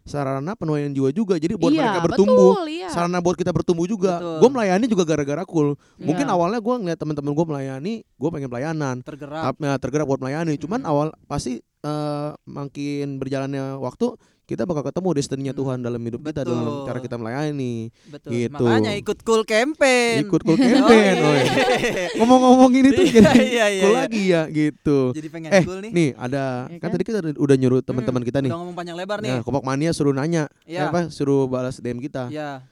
sarana penuaian jiwa juga. Jadi buat iya, mereka bertumbuh. Betul, iya. Sarana buat kita bertumbuh juga. Gue melayani juga gara-gara cool. Mungkin Iya. awalnya gua ngeliat teman-teman gua melayani, gua pengen pelayanan. Tergerak. Ya, tergerak buat melayani. Cuman Hmm. awal pasti eh, makin berjalannya waktu kita bakal ketemu destininya Hmm. Tuhan dalam hidup kita Betul. dalam cara kita melayani. Betul. gitu. Makanya ikut cool campaign. Ikut cool Oh, campaign. iya. woy. Ngomong-ngomong ini tuh Iya, jadi iya, iya, cool iya. lagi ya gitu. Jadi pengen Eh, cool nih. nih ada Iya kan kan? tadi kita udah nyuruh teman-teman Hmm, kita nih. Udah ngomong panjang lebar nih. Nah, Kompak Mania suruh nanya, Iya. apa suruh balas DM kita. Iya.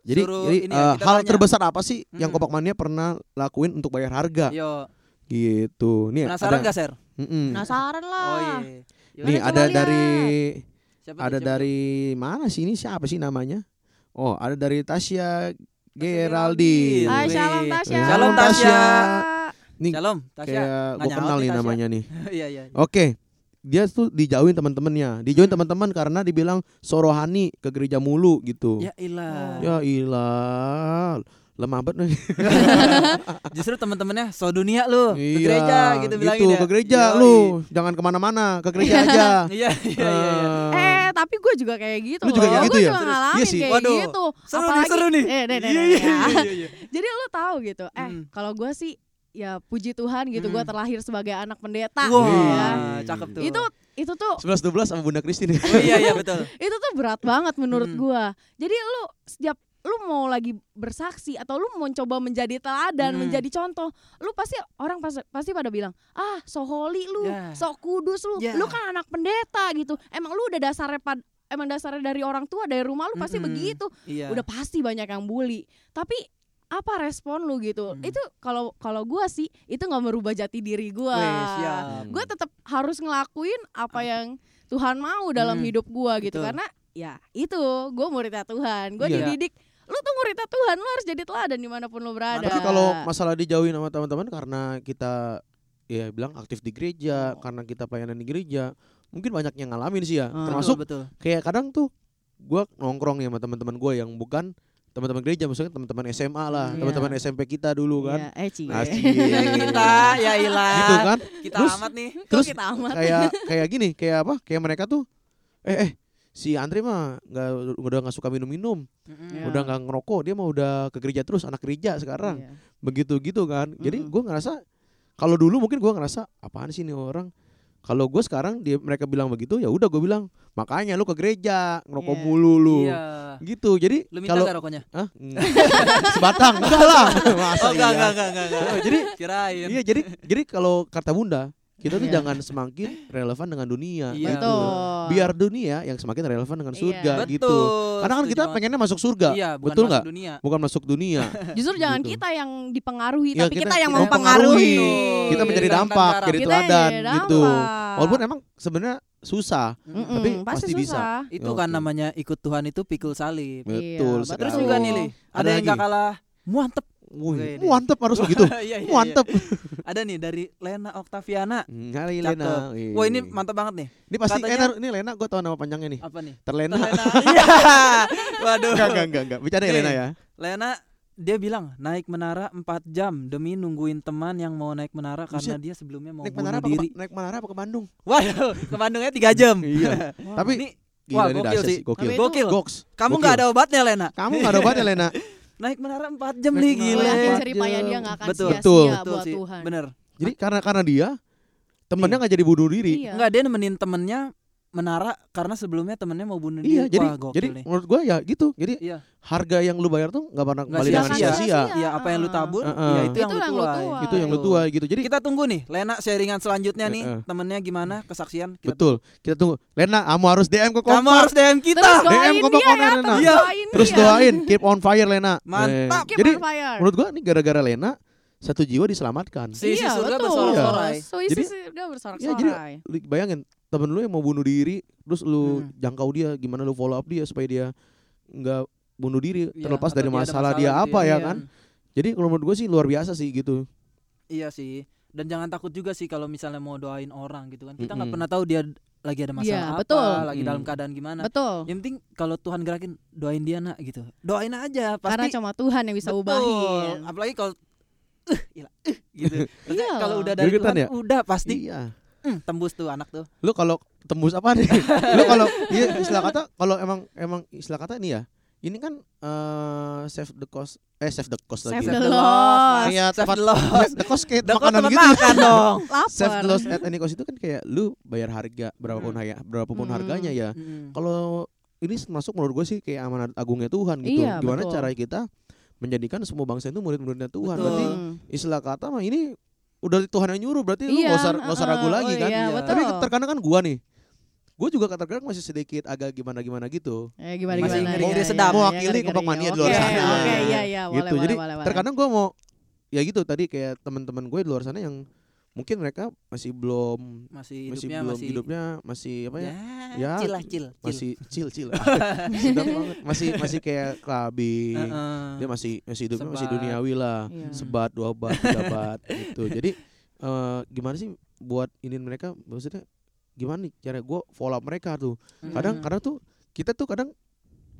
Jadi Suruh jadi ini ya, kita hal tanya. terbesar apa sih yang Hmm. Kompak Mania pernah lakuin untuk bayar harga? Yo. Gitu. Nih Penasaran ada gak, Ser? Penasaran lah. Oh iya. Nih ada lihat. Siapa ada siapa dari mana sih ini siapa sih namanya? Oh, ada dari Tasya Geraldine. Hai, shalom Tasya. Shalom, Tasya. Nih? Shalom, Tasya. kayak Nggak gue kenal nih, Tasya. namanya nih. Iya, iya. Oke. Dia tuh dijauhin teman-temannya. Dijauhin Hmm. teman-teman karena dibilang sorohani ke gereja mulu gitu. Ya ilah. Ya ilah. Lemah banget nih. Justru teman-temannya so dunia lu ke Iya, gereja gitu, bilangin ya. ke gereja Yoi. lu. Jangan ke mana-mana, ke gereja aja. Iya, iya, iya. iya. Eh, Eh, tapi gue juga kayak gitu Lu juga loh. kayak gitu Gue ya? juga Serius? ngalamin Iya sih. kayak Waduh. gitu. Seru nih, Apalagi, seru nih. Eh, deh, deh, Iya, iya, ya. iya, iya, iya. Jadi lu tahu gitu. Eh, Hmm. kalau gue sih ya puji Tuhan gitu gue Hmm. terlahir sebagai anak pendeta Wah, gitu ya. cakep tuh. Itu itu tuh 11 12 sama Bunda Christine. Oh iya iya betul. itu tuh berat banget menurut Hmm. gua. Jadi lu setiap lu mau lagi bersaksi atau lu mau coba menjadi teladan, Hmm. menjadi contoh, lu pasti orang pasti, pasti pada bilang, "Ah, so holy lu, Ya. so kudus lu. Ya. Lu kan anak pendeta gitu. Emang lu udah dasarnya pad emang dasarnya dari orang tua, dari rumah lu pasti Mm-mm. begitu. Iya. Udah pasti banyak yang bully. Tapi apa respon lu gitu? Hmm. Itu kalau kalau gua sih itu nggak merubah jati diri gua. Gue tetap harus ngelakuin apa yang Tuhan mau dalam Hmm, hidup gua gitu betul. karena ya itu gue muridnya Tuhan gue Iya. dididik lu tuh muridnya Tuhan lu harus jadi teladan di mana pun lu berada Tapi kalau masalah dijauhin sama teman-teman karena kita ya bilang aktif di gereja, Oh. karena kita pelayanan di gereja, mungkin banyak yang ngalamin sih ya. Hmm. Termasuk betul, betul. kayak kadang tuh gua nongkrong ya sama teman-teman gua yang bukan teman-teman gereja, maksudnya teman-teman SMA lah, Iya. teman-teman SMP kita dulu kan. Iya, eh cie. Asik. Ya kita, ya ilah. Gitu kan. Kita Terus- amat nih. Terus kita amat kayak kayak gini, kayak apa? Kayak mereka tuh eh eh si Andre mah nggak udah nggak suka minum-minum, Mm-mm. Ya. udah nggak ngerokok, dia mah udah ke gereja terus anak gereja sekarang. Iya. Begitu gitu kan. Jadi Mm-mm. gue ngerasa kalau dulu mungkin gue ngerasa apaan sih nih orang. Kalau gue sekarang dia mereka bilang begitu ya udah gue bilang makanya lu ke gereja ngerokok Iya. mulu lu. Iya. Gitu. Jadi kalau rokoknya? Hah? Sebatang enggak lah. Masa Oh enggak iya? enggak enggak enggak. enggak. Jadi Kirain. Iya jadi jadi kalau kata bunda kita tuh Iya. jangan semakin relevan dengan dunia Iya. gitu. Betul. Biar dunia yang semakin relevan dengan Iya. surga Betul. gitu. Karena kan setuju kita banget. pengennya masuk surga. Iya, bukan Betul nggak? Bukan masuk dunia. Justru jangan Gitu. kita yang dipengaruhi, Iya, tapi kita- kita, yang kita mempengaruhi. Kita menjadi dampak, jadi teladan jadi gitu. Walaupun emang sebenarnya susah. Mm-mm, tapi pasti, pasti bisa. susah. Itu Oke. kan namanya ikut Tuhan itu pikul salib. Iya, Betul betul. Terus juga nih, ada, Ada yang gak kalah mantep. Wih, mantep harus begitu. Iya, iya, iya. Mantep. Ada nih dari Lena Oktaviana. Hmm, Hari Cakep. Lena. Wah ini mantap banget nih. Ini pasti katanya- eh, ini Lena gue tau nama panjangnya nih. Apa nih? Terlena. Lena. Iya. Waduh. Enggak enggak enggak enggak. Bicara ya. Lena ya. Lena dia bilang naik menara 4 jam demi nungguin teman yang mau naik menara karena dia sebelumnya mau Naik bunuh menara apa ke, diri. naik menara apa ke Bandung? Waduh, ke Bandungnya 3 jam. Iya. Tapi Ini gila wah, ini gokil sih. gokil. Gokil. Goks. Kamu nggak ada obatnya Lena. Kamu gak ada obatnya Lena. Naik menara 4 jam Naik nih gile. yakin jam. dia gak akan Betul. sia-sia Betul. Betul buat sih. Tuhan. Bener. Jadi karena karena dia temennya nggak jadi bunuh diri. Iya. Enggak dia nemenin temennya menara karena sebelumnya temennya mau bunuh Iya, diri. jadi Wah, gokil jadi nih. menurut gua ya gitu. Jadi Iya. harga yang lu bayar tuh nggak pernah Nggak kembali dengan sia-sia. Iya, apa yang lu tabur, Heeh. ya itu yang Itu lu yang lu tuai. tuai. Itu yang lu tuai gitu. Jadi Kita tunggu nih, Lena sharingan selanjutnya nih, Heeh. temennya gimana kesaksian. Kita betul. Kita tunggu. Lena, kamu harus DM ke. Kamu harus DM kita. Terus DM dia on ya, Lena. Iya. doain Terus dia. doain, keep on fire Lena. Mantap. Eh, Keep jadi on fire. menurut gua nih gara-gara Lena satu jiwa diselamatkan. Si si iya, surga betul. bersorak-sorai. So, isi Jadi- surga bersorak-sorai. Ya, jadi bayangin temen lu yang mau bunuh diri, terus lu Hmm. jangkau dia, gimana lu follow up dia supaya dia nggak bunuh diri, Iya, terlepas dari dia masalah dia gitu apa ya Iya. kan. Jadi kalau menurut gue sih luar biasa sih gitu. Iya sih. Dan jangan takut juga sih kalau misalnya mau doain orang gitu kan. Kita nggak Mm-mm. pernah tahu dia lagi ada masalah Iya, apa, betul. lagi Mm. dalam keadaan gimana. Betul. Yang penting kalau Tuhan gerakin doain dia nak gitu. Doain aja Karena pasti cuma Tuhan yang bisa Betul. ubahin. Apalagi kalau uh, gila, uh, gitu. Iya. kalau udah dari Tuhan ya? udah pasti Iya. Hmm, tembus tuh anak tuh. Lu kalau tembus apa nih? lu kalau iya istilah kata kalau emang emang istilah kata ini ya. Ini kan eh save the cost eh save the cost Save lagi. the the loss. Kayak Save the loss. the cost kayak kok makanan tempat gitu. makan dong. Save the loss at any cost itu kan kayak lu bayar harga berapapun Hmm. harga berapapun Hmm. harganya ya. Mm. Kalau ini masuk menurut gue sih kayak amanat agungnya Tuhan gitu. Iya, Gimana betul. cara kita menjadikan semua bangsa itu murid-muridnya Tuhan. Betul. Berarti Hmm. istilah kata mah ini udah Tuhan yang nyuruh berarti lu Iya, nggak usah nggak usah ragu uh-uh, lagi oh kan. Iya, Iya. betul. Tapi terkadang kan gua nih. Gua juga kadang masih sedikit agak gimana-gimana gitu. Eh, gimana Masih gimana. ngeri-ngeri iya, sedap. iya, Mewakili kompak mania di luar sana. Oke, iya iya, boleh gitu. boleh Jadi boleh. boleh. terkadang gua mau ya gitu tadi kayak teman-teman gue di luar sana yang mungkin mereka masih belum Masih masih hidupnya belum masih hidupnya masih apa ya? ya, Ya, chill lah, chill, chill. Masih chill chill. Sedap banget. Masih masih kayak klabi. Heeh. Dia masih masih hidupnya masih duniawi lah. Iya. Sebat, dua bat, tiga bat gitu. Jadi eh gimana sih buat ini mereka maksudnya gimana nih cara gue follow up mereka tuh. Kadang Mm. kadang tuh kita tuh kadang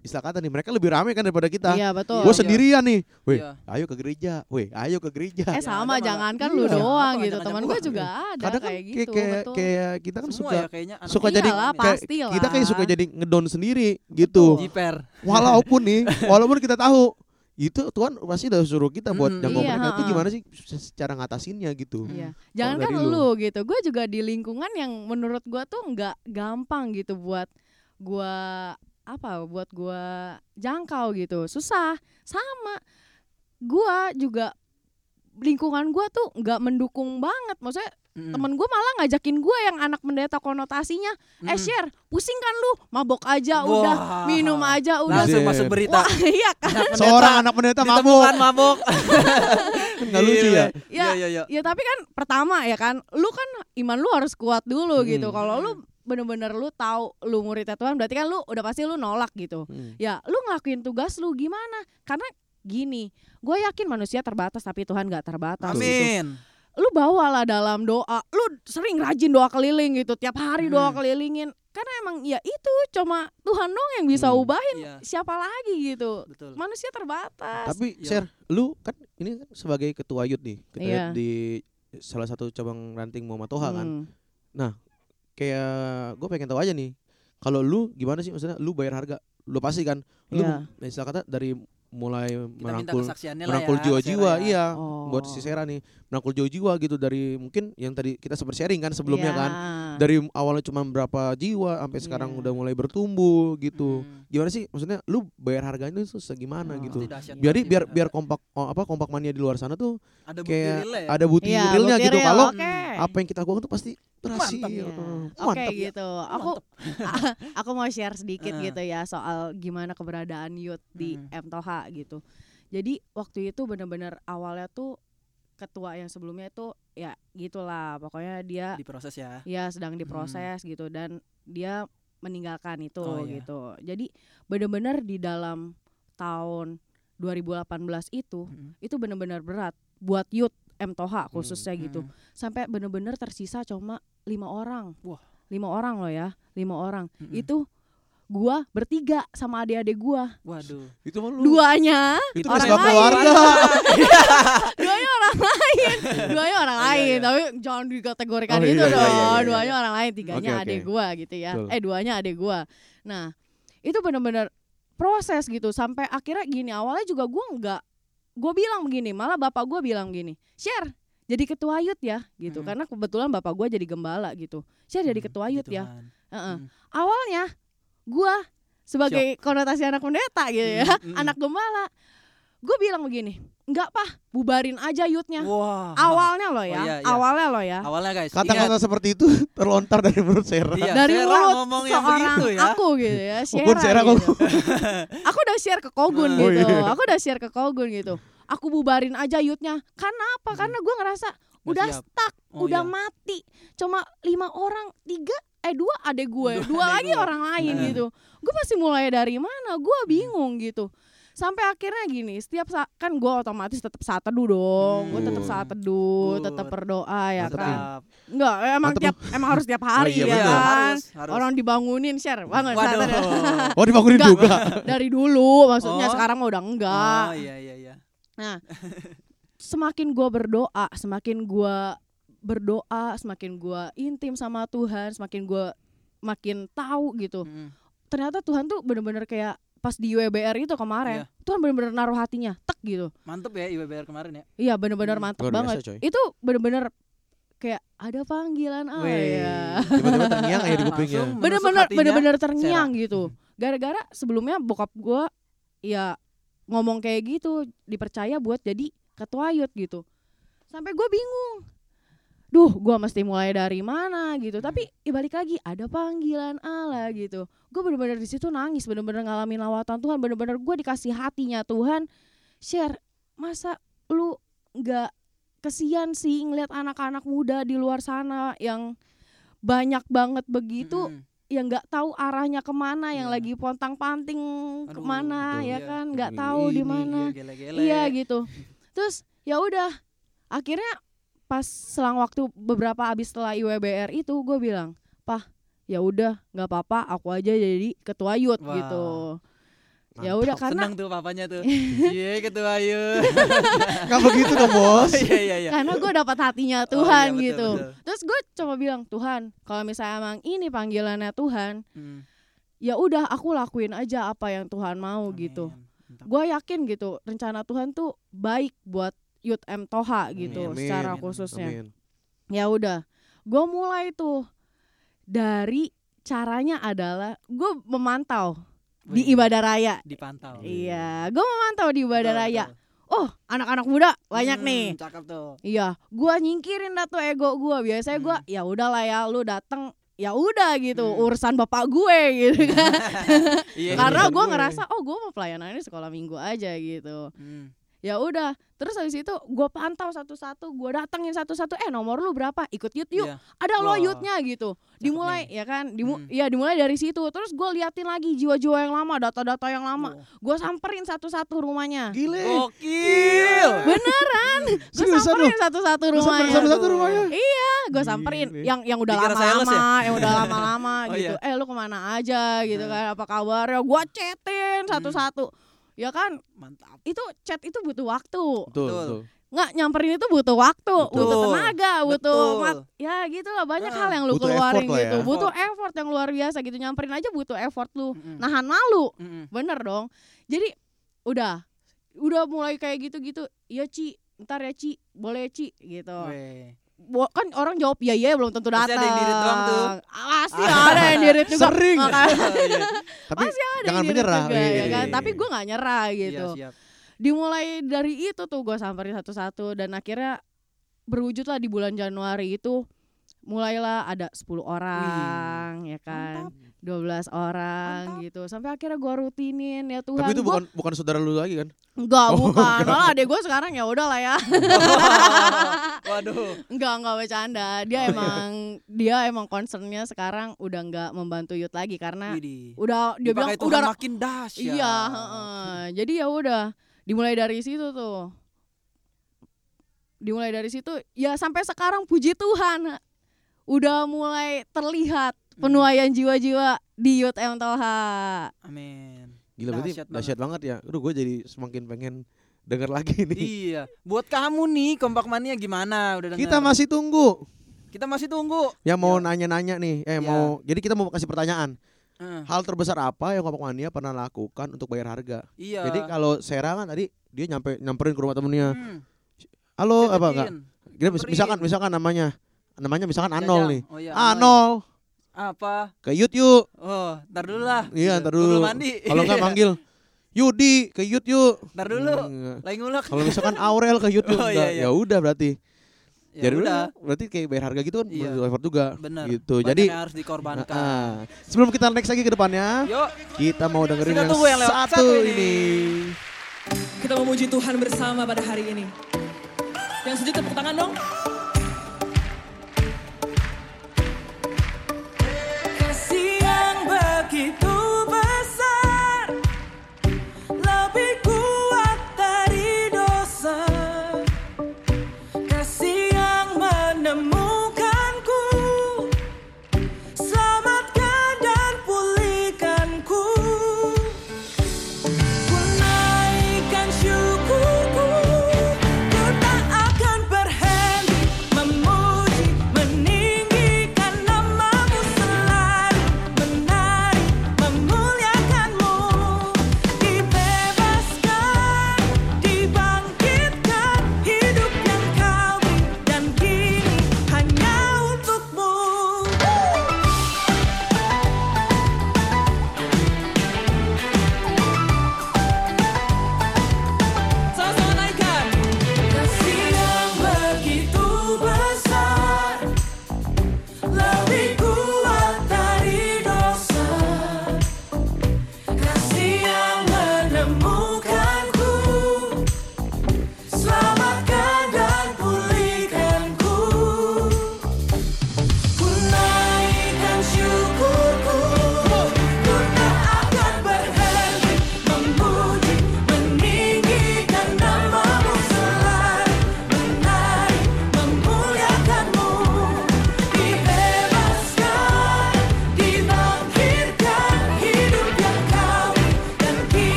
istilah kata nih mereka lebih rame kan daripada kita. Iya, betul. Gue Iya. sendirian nih. Weh, Iya. ayo ke gereja. Weh, ayo ke gereja. Eh Ya, sama ada jangan kan lu Iya. doang Apa, gitu. Teman gua. gue juga ada Kadang kan kayak kayak gitu, kayak, betul. kayak kita kan Semua suka ya kayaknya anak suka jadi kayak- kita kayak suka jadi ngedon sendiri gitu. Jiper. Walaupun nih, walaupun kita tahu itu Tuhan pasti udah suruh kita buat Mm, jangkau iya, mereka itu gimana sih cara ngatasinnya gitu. Iya. Jangan kan lu. lu. gitu. Gue juga di lingkungan yang menurut gua tuh nggak gampang gitu buat gua apa buat gua jangkau gitu. Susah. Sama. Gua juga lingkungan gua tuh nggak mendukung banget. Maksudnya Mm. temen gua malah ngajakin gua yang anak pendeta konotasinya, eh Mm. share, pusing kan lu, mabok aja Wah. udah, minum aja udah. Langsung Buset. masuk berita. Wah, iya kan. Seorang anak pendeta mabuk. Ditemukan mabuk. Nggak lucu ya? Ya, Iya, iya, iya. Ya tapi kan pertama ya kan, lu kan iman lu harus kuat dulu Hmm. gitu. Kalau lu bener-bener lu tahu lu muridnya Tuhan, berarti kan lu udah pasti lu nolak gitu. Hmm. Ya, lu ngelakuin tugas lu gimana? Karena gini, gue yakin manusia terbatas tapi Tuhan gak terbatas. gitu. Amin. Lu bawalah dalam doa, lu sering rajin doa keliling gitu, tiap hari doa Hmm. kelilingin. Karena emang ya itu cuma Tuhan dong yang bisa Hmm. ubahin. Iya, Siapa lagi gitu? betul. Manusia terbatas. Tapi Iya. share, lu kan ini kan sebagai ketua youth nih, kita Iya. di salah satu cabang ranting Muhammad Toha kan. Hmm. Kayak gue pengen tahu aja nih, kalau lu gimana sih maksudnya lu bayar harga lu pasti kan lu Iya. istilah kata dari mulai Kita merangkul merangkul ya, jiwa-jiwa ya. iya Oh. buat si Sera nih merangkul jiwa-jiwa gitu dari mungkin yang tadi kita sempat sharing kan sebelumnya Iya. kan dari awalnya cuma berapa jiwa sampai sekarang Iya. udah mulai bertumbuh gitu Hmm. gimana sih maksudnya lu bayar harganya itu segimana Oh. gitu dahsyat biar biar kompak oh, apa kompak mania di luar sana tuh ada kayak ya. ada bukti Iya, realnya bukti gitu real, kalau oke. apa yang kita lakukan tuh pasti berhasil Mantap. Iya. Oke mantap ya. gitu. Aku aku mau share sedikit gitu ya soal gimana keberadaan youth di Hmm. M Toha gitu. Jadi waktu itu bener-bener awalnya tuh ketua yang sebelumnya itu ya gitulah pokoknya dia diproses ya. ya sedang diproses gitu dan dia meninggalkan itu Oh, iya. gitu. Jadi bener-bener di dalam tahun 2018 itu Mm. itu bener-bener berat buat youth M Toha khususnya gitu Hmm. sampai bener-bener tersisa cuma lima orang Wah. lima orang loh ya lima orang Mm-mm. itu gua bertiga sama adik-adik gua Waduh. itu mah lu duanya itu orang lain. keluarga duanya orang lain duanya orang Iya, lain iya. tapi jangan dikategorikan Oh, itu iya, iya, dong iya, iya, iya. duanya orang lain tiganya oke. adik gua gitu ya Betul. eh duanya adik gua nah itu bener-bener proses gitu sampai akhirnya gini awalnya juga gua nggak gue bilang begini malah bapak gua bilang gini share jadi ketua youth ya gitu Mm. karena kebetulan bapak gua jadi gembala gitu share jadi Hmm, ketua youth gitu ya kan. Heeh. Hmm. awalnya gua sebagai konotasi anak pendeta gitu ya Mm, mm, mm. anak gembala gue bilang begini nggak pah bubarin aja youthnya Wah. awalnya loh ya Oh, iya, iya. awalnya loh ya Awalnya guys. kata-kata seperti itu terlontar dari mulut Sera Iya, dari mulut ngomong seorang begitu ya. aku gitu ya Sierra Sierra gitu. aku udah share ke Kogun Oh, gitu iya. aku udah share ke Kogun gitu aku bubarin aja youthnya karena apa Hmm. karena gue ngerasa udah siap. stuck Oh, udah iya. mati cuma lima orang tiga eh dua adek gue Dua dua adek lagi gue. orang lain Nah. gitu gue pasti mulai dari mana gue Hmm. bingung gitu sampai akhirnya gini setiap saat kan gue otomatis tetap saat teduh dong gue tetap Hmm. saat teduh tetap berdoa ya Mantep kan Tetap. enggak emang Mantep. tiap emang harus tiap hari iya, ya bener. kan harus, harus. orang dibangunin share banget Waduh. saat ada- oh dibangunin Enggak. juga dari dulu maksudnya Oh. sekarang udah enggak Oh iya iya iya. semakin gua berdoa semakin gua berdoa semakin gua intim sama Tuhan semakin gua makin tahu gitu Mm. ternyata Tuhan tuh bener-bener kayak pas di WBR itu kemarin Iya. Tuhan bener-bener naruh hatinya tek gitu Mantep ya IWBR kemarin ya. iya bener-bener Hmm, mantep luar biasa, banget coy. itu bener-bener kayak ada panggilan Wih. ayah tiba-tiba terngiang ya di kupingnya Langsung bener-bener terngiang gitu gara-gara sebelumnya bokap gua ya ngomong kayak gitu dipercaya buat jadi ketua youth gitu sampai gue bingung duh gua mesti mulai dari mana gitu. Tapi ya balik lagi ada panggilan Allah gitu. Gue bener-bener di situ nangis bener-bener ngalamin lawatan Tuhan bener-bener gue dikasih hatinya Tuhan. Share masa lu nggak kesian sih ngeliat anak-anak muda di luar sana yang banyak banget begitu Mm-mm. yang nggak tahu arahnya ke mana yang Iya. lagi pontang-panting Aduh, ke mana ya Iya. kan? Nggak tahu di mana. Iya, iya gitu. Terus ya udah akhirnya pas selang waktu beberapa abis setelah IWBR itu gue bilang pah ya udah nggak apa-apa aku aja jadi ketua youth Wah. gitu ya udah karena Senang tuh papanya tuh. Iya ketua ayu. nggak begitu dong bos Iya iya iya. karena gue dapat hatinya Oh, Tuhan iya, betul, gitu betul. terus gue coba bilang Tuhan kalau misalnya emang ini panggilannya Tuhan Hmm. ya udah aku lakuin aja apa yang Tuhan mau gitu Amin. Mantap. gue yakin gitu rencana Tuhan tuh baik buat Youth M Toha gitu Amin. secara Amin. khususnya Amin. ya udah gue mulai tuh dari caranya adalah gue memantau di Wih, ibadah raya dipantau. iya gue memantau di ibadah Betul, raya betul. oh anak-anak muda banyak Hmm, nih Cakep tuh. iya gue nyingkirin dah tuh ego gue biasanya gue Hmm. ya udahlah ya lu dateng ya udah gitu Hmm. urusan bapak gue gitu kan Iya. karena gue gue. ngerasa oh gue mau pelayanannya sekolah minggu aja gitu Hmm. Ya udah terus habis itu gue pantau satu-satu gue datengin satu-satu eh nomor lu berapa? Ikut yut yuk Iya. ada lo yutnya gitu. Dimulai nih. ya kan? Dimu Hmm. ya dimulai dari situ. Terus gue liatin lagi jiwa-jiwa yang lama data-data yang lama. Oh. gue samperin satu-satu rumahnya. Gile. Gokil. beneran. Gue samperin satu-satu rumahnya. satu-satu rumahnya? Iya gue samperin. Gile. yang yang udah lama-lama yang udah lama-lama Oh, gitu. iya. eh lu ke mana aja? gitu Hmm. kan apa kabarnya? Gue chatin satu-satu ya kan Mantap. itu chat itu butuh waktu betul Betul. betul nggak nyamperin itu butuh waktu, Betul. butuh tenaga, butuh Betul. mat- ya gitu lah banyak Ah, hal yang lu butuh keluarin gitu, ya. butuh effort yang luar biasa gitu nyamperin aja butuh effort lu, Mm-mm. nahan malu, Mm-mm. bener dong. Jadi udah, udah mulai kayak gitu-gitu, iya Ci, ntar ya Ci, boleh Ci gitu. Weh. Kan orang jawab iya iya belum tentu datang. ada yang dirit doang tuh. Pasti ada yang dirit juga. Sering. Makanya Tapi Pasti ada jangan yang menyerah. juga, ya Wih. kan? Tapi gue nggak nyerah gitu. Iya, siap. Dimulai dari itu tuh gue samperin satu-satu dan akhirnya berwujud lah di bulan Januari itu mulailah ada 10 orang ya kan 12 orang gitu sampai akhirnya gue rutinin ya Tuhan Tapi itu Gua- bukan bukan saudara lu lagi kan? enggak Oh, bukan malah adek gue sekarang ya udah lah ya Waduh. enggak enggak bercanda dia Oh, iya. emang dia emang concernnya sekarang udah enggak membantu youth lagi karena Widih. udah dia bilang Dipakai Tuhan udah makin dahsyat. Iya, heeh. jadi ya udah dimulai dari situ tuh. Dimulai dari situ ya sampai sekarang puji Tuhan udah mulai terlihat. Penuaian jiwa-jiwa di Youth M Toha. Amin. Gila berarti Dahsyat dahsyat banget ya. Aduh gue jadi semakin pengen denger lagi nih. Iya. Buat kamu nih kompak mania gimana? Udah Kita denger? masih tunggu. kita masih tunggu. Yang mau Ya. nanya-nanya nih, eh Ya. mau jadi kita mau kasih pertanyaan. Eh, Hal terbesar apa yang Kompak Mania pernah lakukan untuk bayar harga? iya. Jadi kalau Sera kan tadi dia nyampe nyamperin ke rumah temennya. Hmm, Halo apa enggak? Nyamperin. misalkan misalkan namanya namanya misalkan. Anol nih. Oh, iya, Anol Apa? ke Yut yuk. Oh, ntar dulu lah. Iya, ntar dulu. belum mandi. Kalau enggak manggil Yudi ke Yut yuk. Ntar dulu. Enggak. Lagi ngulek. Kalau misalkan Aurel ke Yut yuk. Oh, iya, iya. Ya udah berarti. Ya Jadi udah. berarti kayak bayar harga gitu kan Iya. effort juga. Bener. Gitu. Banyak Jadi harus dikorbankan. Ah, sebelum kita next lagi ke depannya, Yuk. kita mau dengerin Kita yang, yang lewat satu, satu ini. ini. Kita memuji Tuhan bersama pada hari ini. Yang setuju tepuk tangan dong. Begitu besar Lebih kuat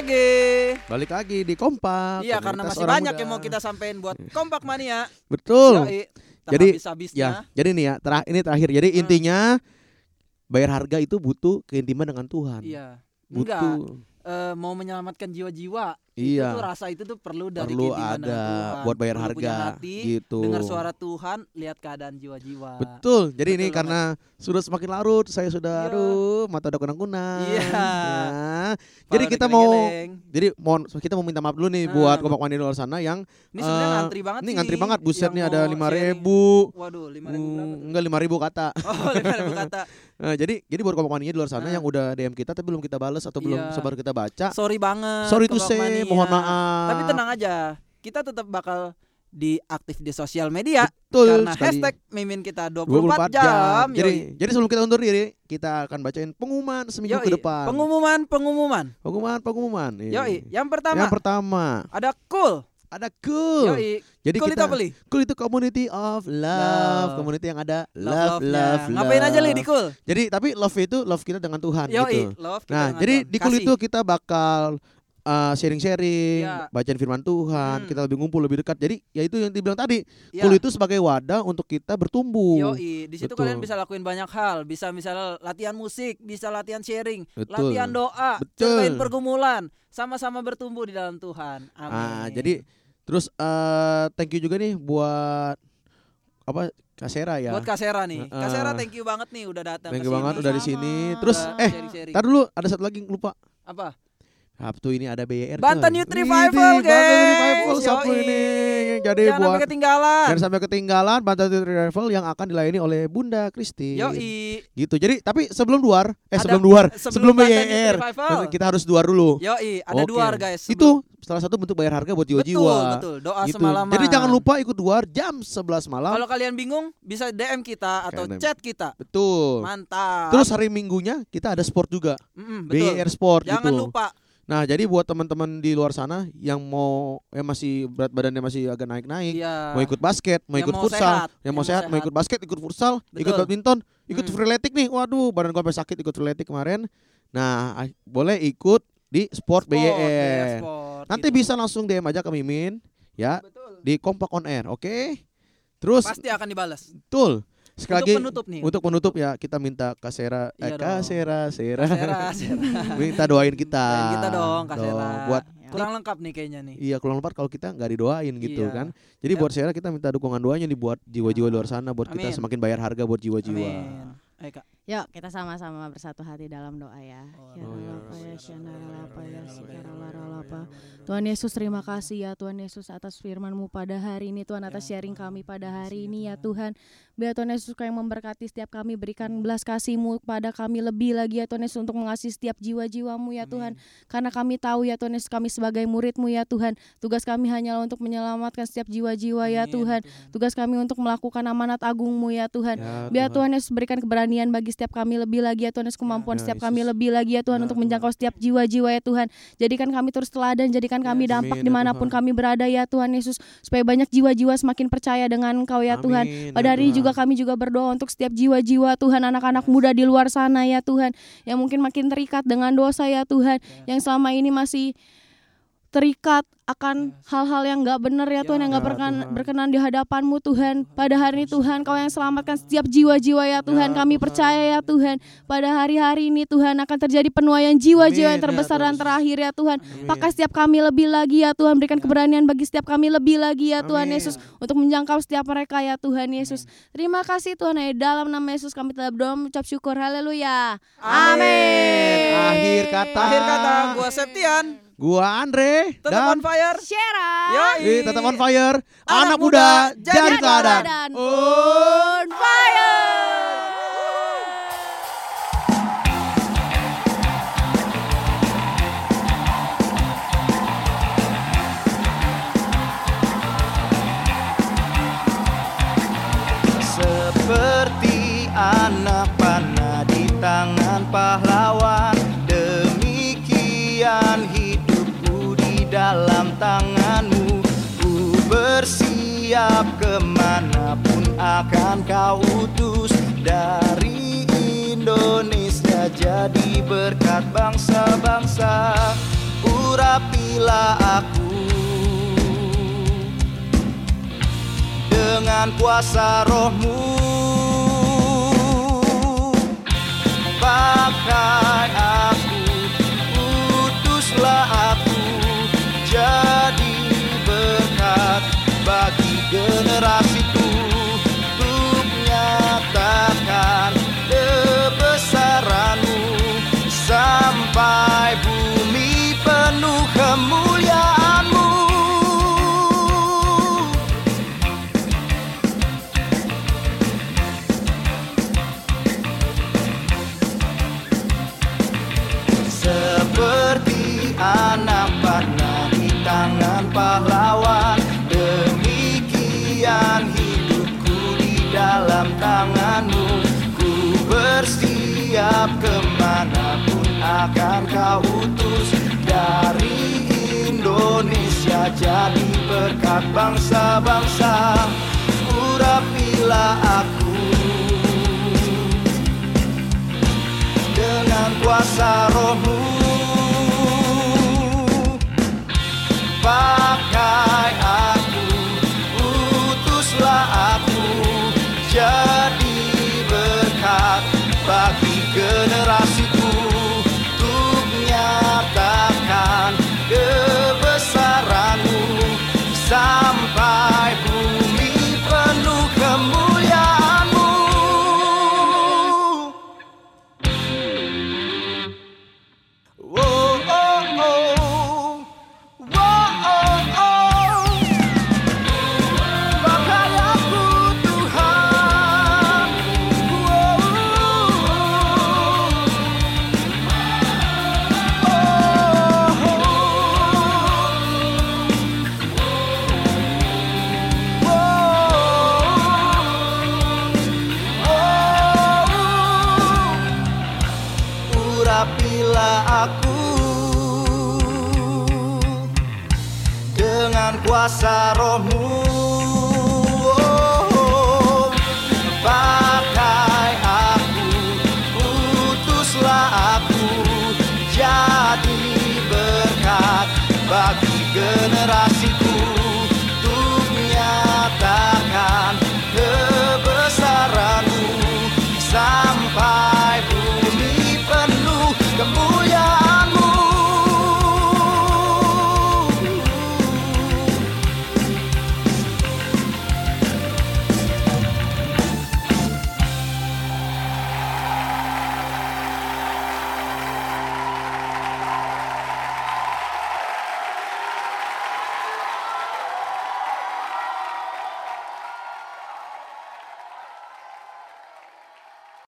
lagi. Balik lagi di Kompak. Iya, karena masih banyak muda. yang mau kita sampein buat kompak mania. Betul. Yoi, Jadi, habis-habisnya. Ya, jadi nih ya, terah ini terakhir. Jadi Hmm. intinya bayar harga itu butuh keintiman dengan Tuhan. Iya. Butuh. Enggak, eh, mau menyelamatkan jiwa-jiwa. Iya. Itu rasa itu tuh perlu dari Perlu ada Tuhan. buat bayar Perlu harga hati, gitu. Dengar suara Tuhan, lihat keadaan jiwa-jiwa. Betul. Jadi ini Betul karena sudah semakin larut, saya sudah Iya. aduh mata udah kunang-kunang. Iya. Ya. Jadi kita mau jadi mohon kita mau minta maaf dulu nih Nah, buat bu- kompak mandi di luar sana yang Ini sebenarnya eh, ngantri banget Ini ngantri banget buset nih ada lima ribu. Waduh, lima ribu berapa tuh? enggak lima ribu kata. Oh, lima ribu kata. Eh, jadi jadi buat kompak mandinya di luar sana Nah. yang udah DM kita tapi belum kita balas atau belum Iya. sebar kita baca. Sorry banget. Sorry to say, Mania. mohon maaf. Tapi tenang aja, kita tetap bakal di aktif di sosial media Betul karena sekali. hashtag mimin kita 24, 24 jam. jam. Jadi Yoi. jadi sebelum kita undur diri, kita akan bacain pengumuman seminggu Yoi. ke depan. Pengumuman, pengumuman. pengumuman, pengumuman. Iya. Yoi, yang pertama Yang pertama, ada cool. Ada cool. Yoi, Jadi cool kita itu apa Li? cool itu community of love, Love. community yang ada love, Love-love-nya. love, love. Ngapain aja Li di cool? Jadi tapi love itu love kita dengan Tuhan Yoi, gitu. love kita Nah, jadi Tuhan. di cool Kasih. itu kita bakal uh, sharing-sharing, Iya. bacain firman Tuhan, Hmm. kita lebih ngumpul lebih dekat. Jadi ya itu yang dibilang tadi, Ya. cool itu sebagai wadah untuk kita bertumbuh. Yoi, di situ Betul. kalian bisa lakuin banyak hal. Bisa misalnya latihan musik, bisa latihan sharing, Betul. latihan doa, Betul. pergumulan, sama-sama bertumbuh di dalam Tuhan. Amin. Ah, jadi terus eh thank you juga nih buat apa Kasera ya. buat Kasera nih. Heeh. Kasera thank you banget nih udah datang Thank you banget udah di sini. Terus Udah eh. Tar dulu ada satu lagi lupa. apa? Sabtu ini ada BYR. Banten coy. Youth Revival, Widih, Banten guys. Revival Sabtu ini. Jadi Jangan buat sampai ketinggalan. Jangan sampai ketinggalan Banten Youth Revival yang akan dilayani oleh Bunda Kristi. Yoi. Gitu. Jadi tapi sebelum duar, eh Ada- sebelum duar, sebelum sebelum, Banten BYR, Revival. kita harus duar dulu. Yoi, ada Oke. duar guys. sebelum- Itu salah satu bentuk bayar harga buat jiwa-jiwa. Betul, betul. Doa Gitu. semalaman. Jadi jangan lupa ikut duar jam 11 malam. Kalau kalian bingung bisa DM kita atau DM. chat kita. Betul. Mantap. Terus hari Minggunya kita ada sport juga. Mm-mm, betul. BYR Sport Jangan gitu. lupa. Nah, jadi buat teman-teman di luar sana yang mau yang masih berat badannya masih agak naik-naik, Iya. mau ikut basket, mau Yang ikut mau futsal, sehat, yang yang mau mau sehat, mau sehat. ikut basket, ikut futsal, ikut Betul. badminton, ikut Hmm. freeletik nih. Waduh, badan gua sampai sakit ikut freeletik kemarin. Nah, ah, boleh ikut di Sport, Sport, BYR. Sport, Nanti gitu. bisa langsung DM aja ke Mimin ya Betul. di Kompak on Air, oke? Terus Pasti akan dibalas. betul. Sekali Untuk lagi penutup nih. untuk penutup ya kita minta Kasera eh Iya dong. Kasera, Sera. Kasera, minta doain kita. Doain kita dong, Kasera. Buat Kurang lengkap nih kayaknya nih. Iya kurang lepas kalau kita nggak didoain gitu Iya. kan. Jadi Yap. buat saya kita minta dukungan doanya nih buat jiwa-jiwa luar sana buat kita Amin. semakin bayar harga buat jiwa-jiwa. Amin. Ayo Kak. Yuk kita sama-sama bersatu hati dalam doa ya. Ya Oh, ya. Ya ya. Tuhan Yesus terima kasih ya Tuhan Yesus atas firman-Mu pada hari ini Tuhan atas sharing kami pada hari ini ya Tuhan. Biar Tuhan Yesus yang memberkati setiap kami berikan belas kasih-Mu pada kami lebih lagi ya Tuhan Yesus untuk mengasihi setiap jiwa-jiwamu ya Tuhan. Karena kami tahu ya Tuhan Yesus kami sebagai murid-Mu ya Tuhan. Tugas kami hanyalah untuk menyelamatkan setiap jiwa-jiwa ya Amin, Tuhan. Tugas kami untuk melakukan amanat agung-Mu ya Tuhan. Ya, Biar Tuhan Yesus berikan keberanian bagi setiap kami lebih lagi ya Tuhan Yesus kemampuan Ya, setiap Yesus. kami lebih lagi ya Tuhan Ya, untuk menjangkau setiap jiwa-jiwa ya Tuhan jadikan kami terus teladan jadikan kami dampak Amin, ya di mana pun Tuhan. kami berada ya Tuhan Yesus supaya banyak jiwa-jiwa semakin percaya dengan Engkau ya Tuhan Amin, pada ya hari ini Tuhan. Juga kami juga berdoa untuk setiap jiwa-jiwa Tuhan anak-anak muda di luar sana ya Tuhan. Yang mungkin makin terikat dengan dosa ya Tuhan. Yang selama ini masih terikat akan hal-hal yang nggak benar ya Tuhan yang nggak Ya, berkenan, Tuhan. berkenan di hadapanmu Tuhan. Pada hari ini Tuhan Kau yang selamatkan setiap jiwa-jiwa ya Tuhan. Kami percaya ya Tuhan. Pada hari-hari ini Tuhan akan terjadi penuaian jiwa-jiwa yang Amin, ya terbesar dan terakhir ya Tuhan. Pakai setiap kami lebih lagi ya Tuhan. Berikan keberanian bagi setiap kami lebih lagi ya Tuhan Amin. Yesus untuk menjangkau setiap mereka ya Tuhan Yesus. Terima kasih Tuhan ya. Dalam nama Yesus kami telah berdoa mengucap syukur. Haleluya. Amin. Akhir kata. Akhir kata gua Septian. Gua Andre Tetap dan on fire. Share Yoi. Tetap on fire. Anak Anak, muda, muda, jadi teladan. On fire tanganmu Ku bersiap ke mana pun akan kau utus. Dari Indonesia jadi berkat bangsa-bangsa Urapilah aku. Dengan kuasa rohmu Pakai aku Utuslah aku. bagi generasi tanganmu Ku bersiap ke mana pun akan kau utus. Dari Indonesia jadi berkat bangsa-bangsa Urapilah aku. Dengan kuasa rohmu Pakai Generasi.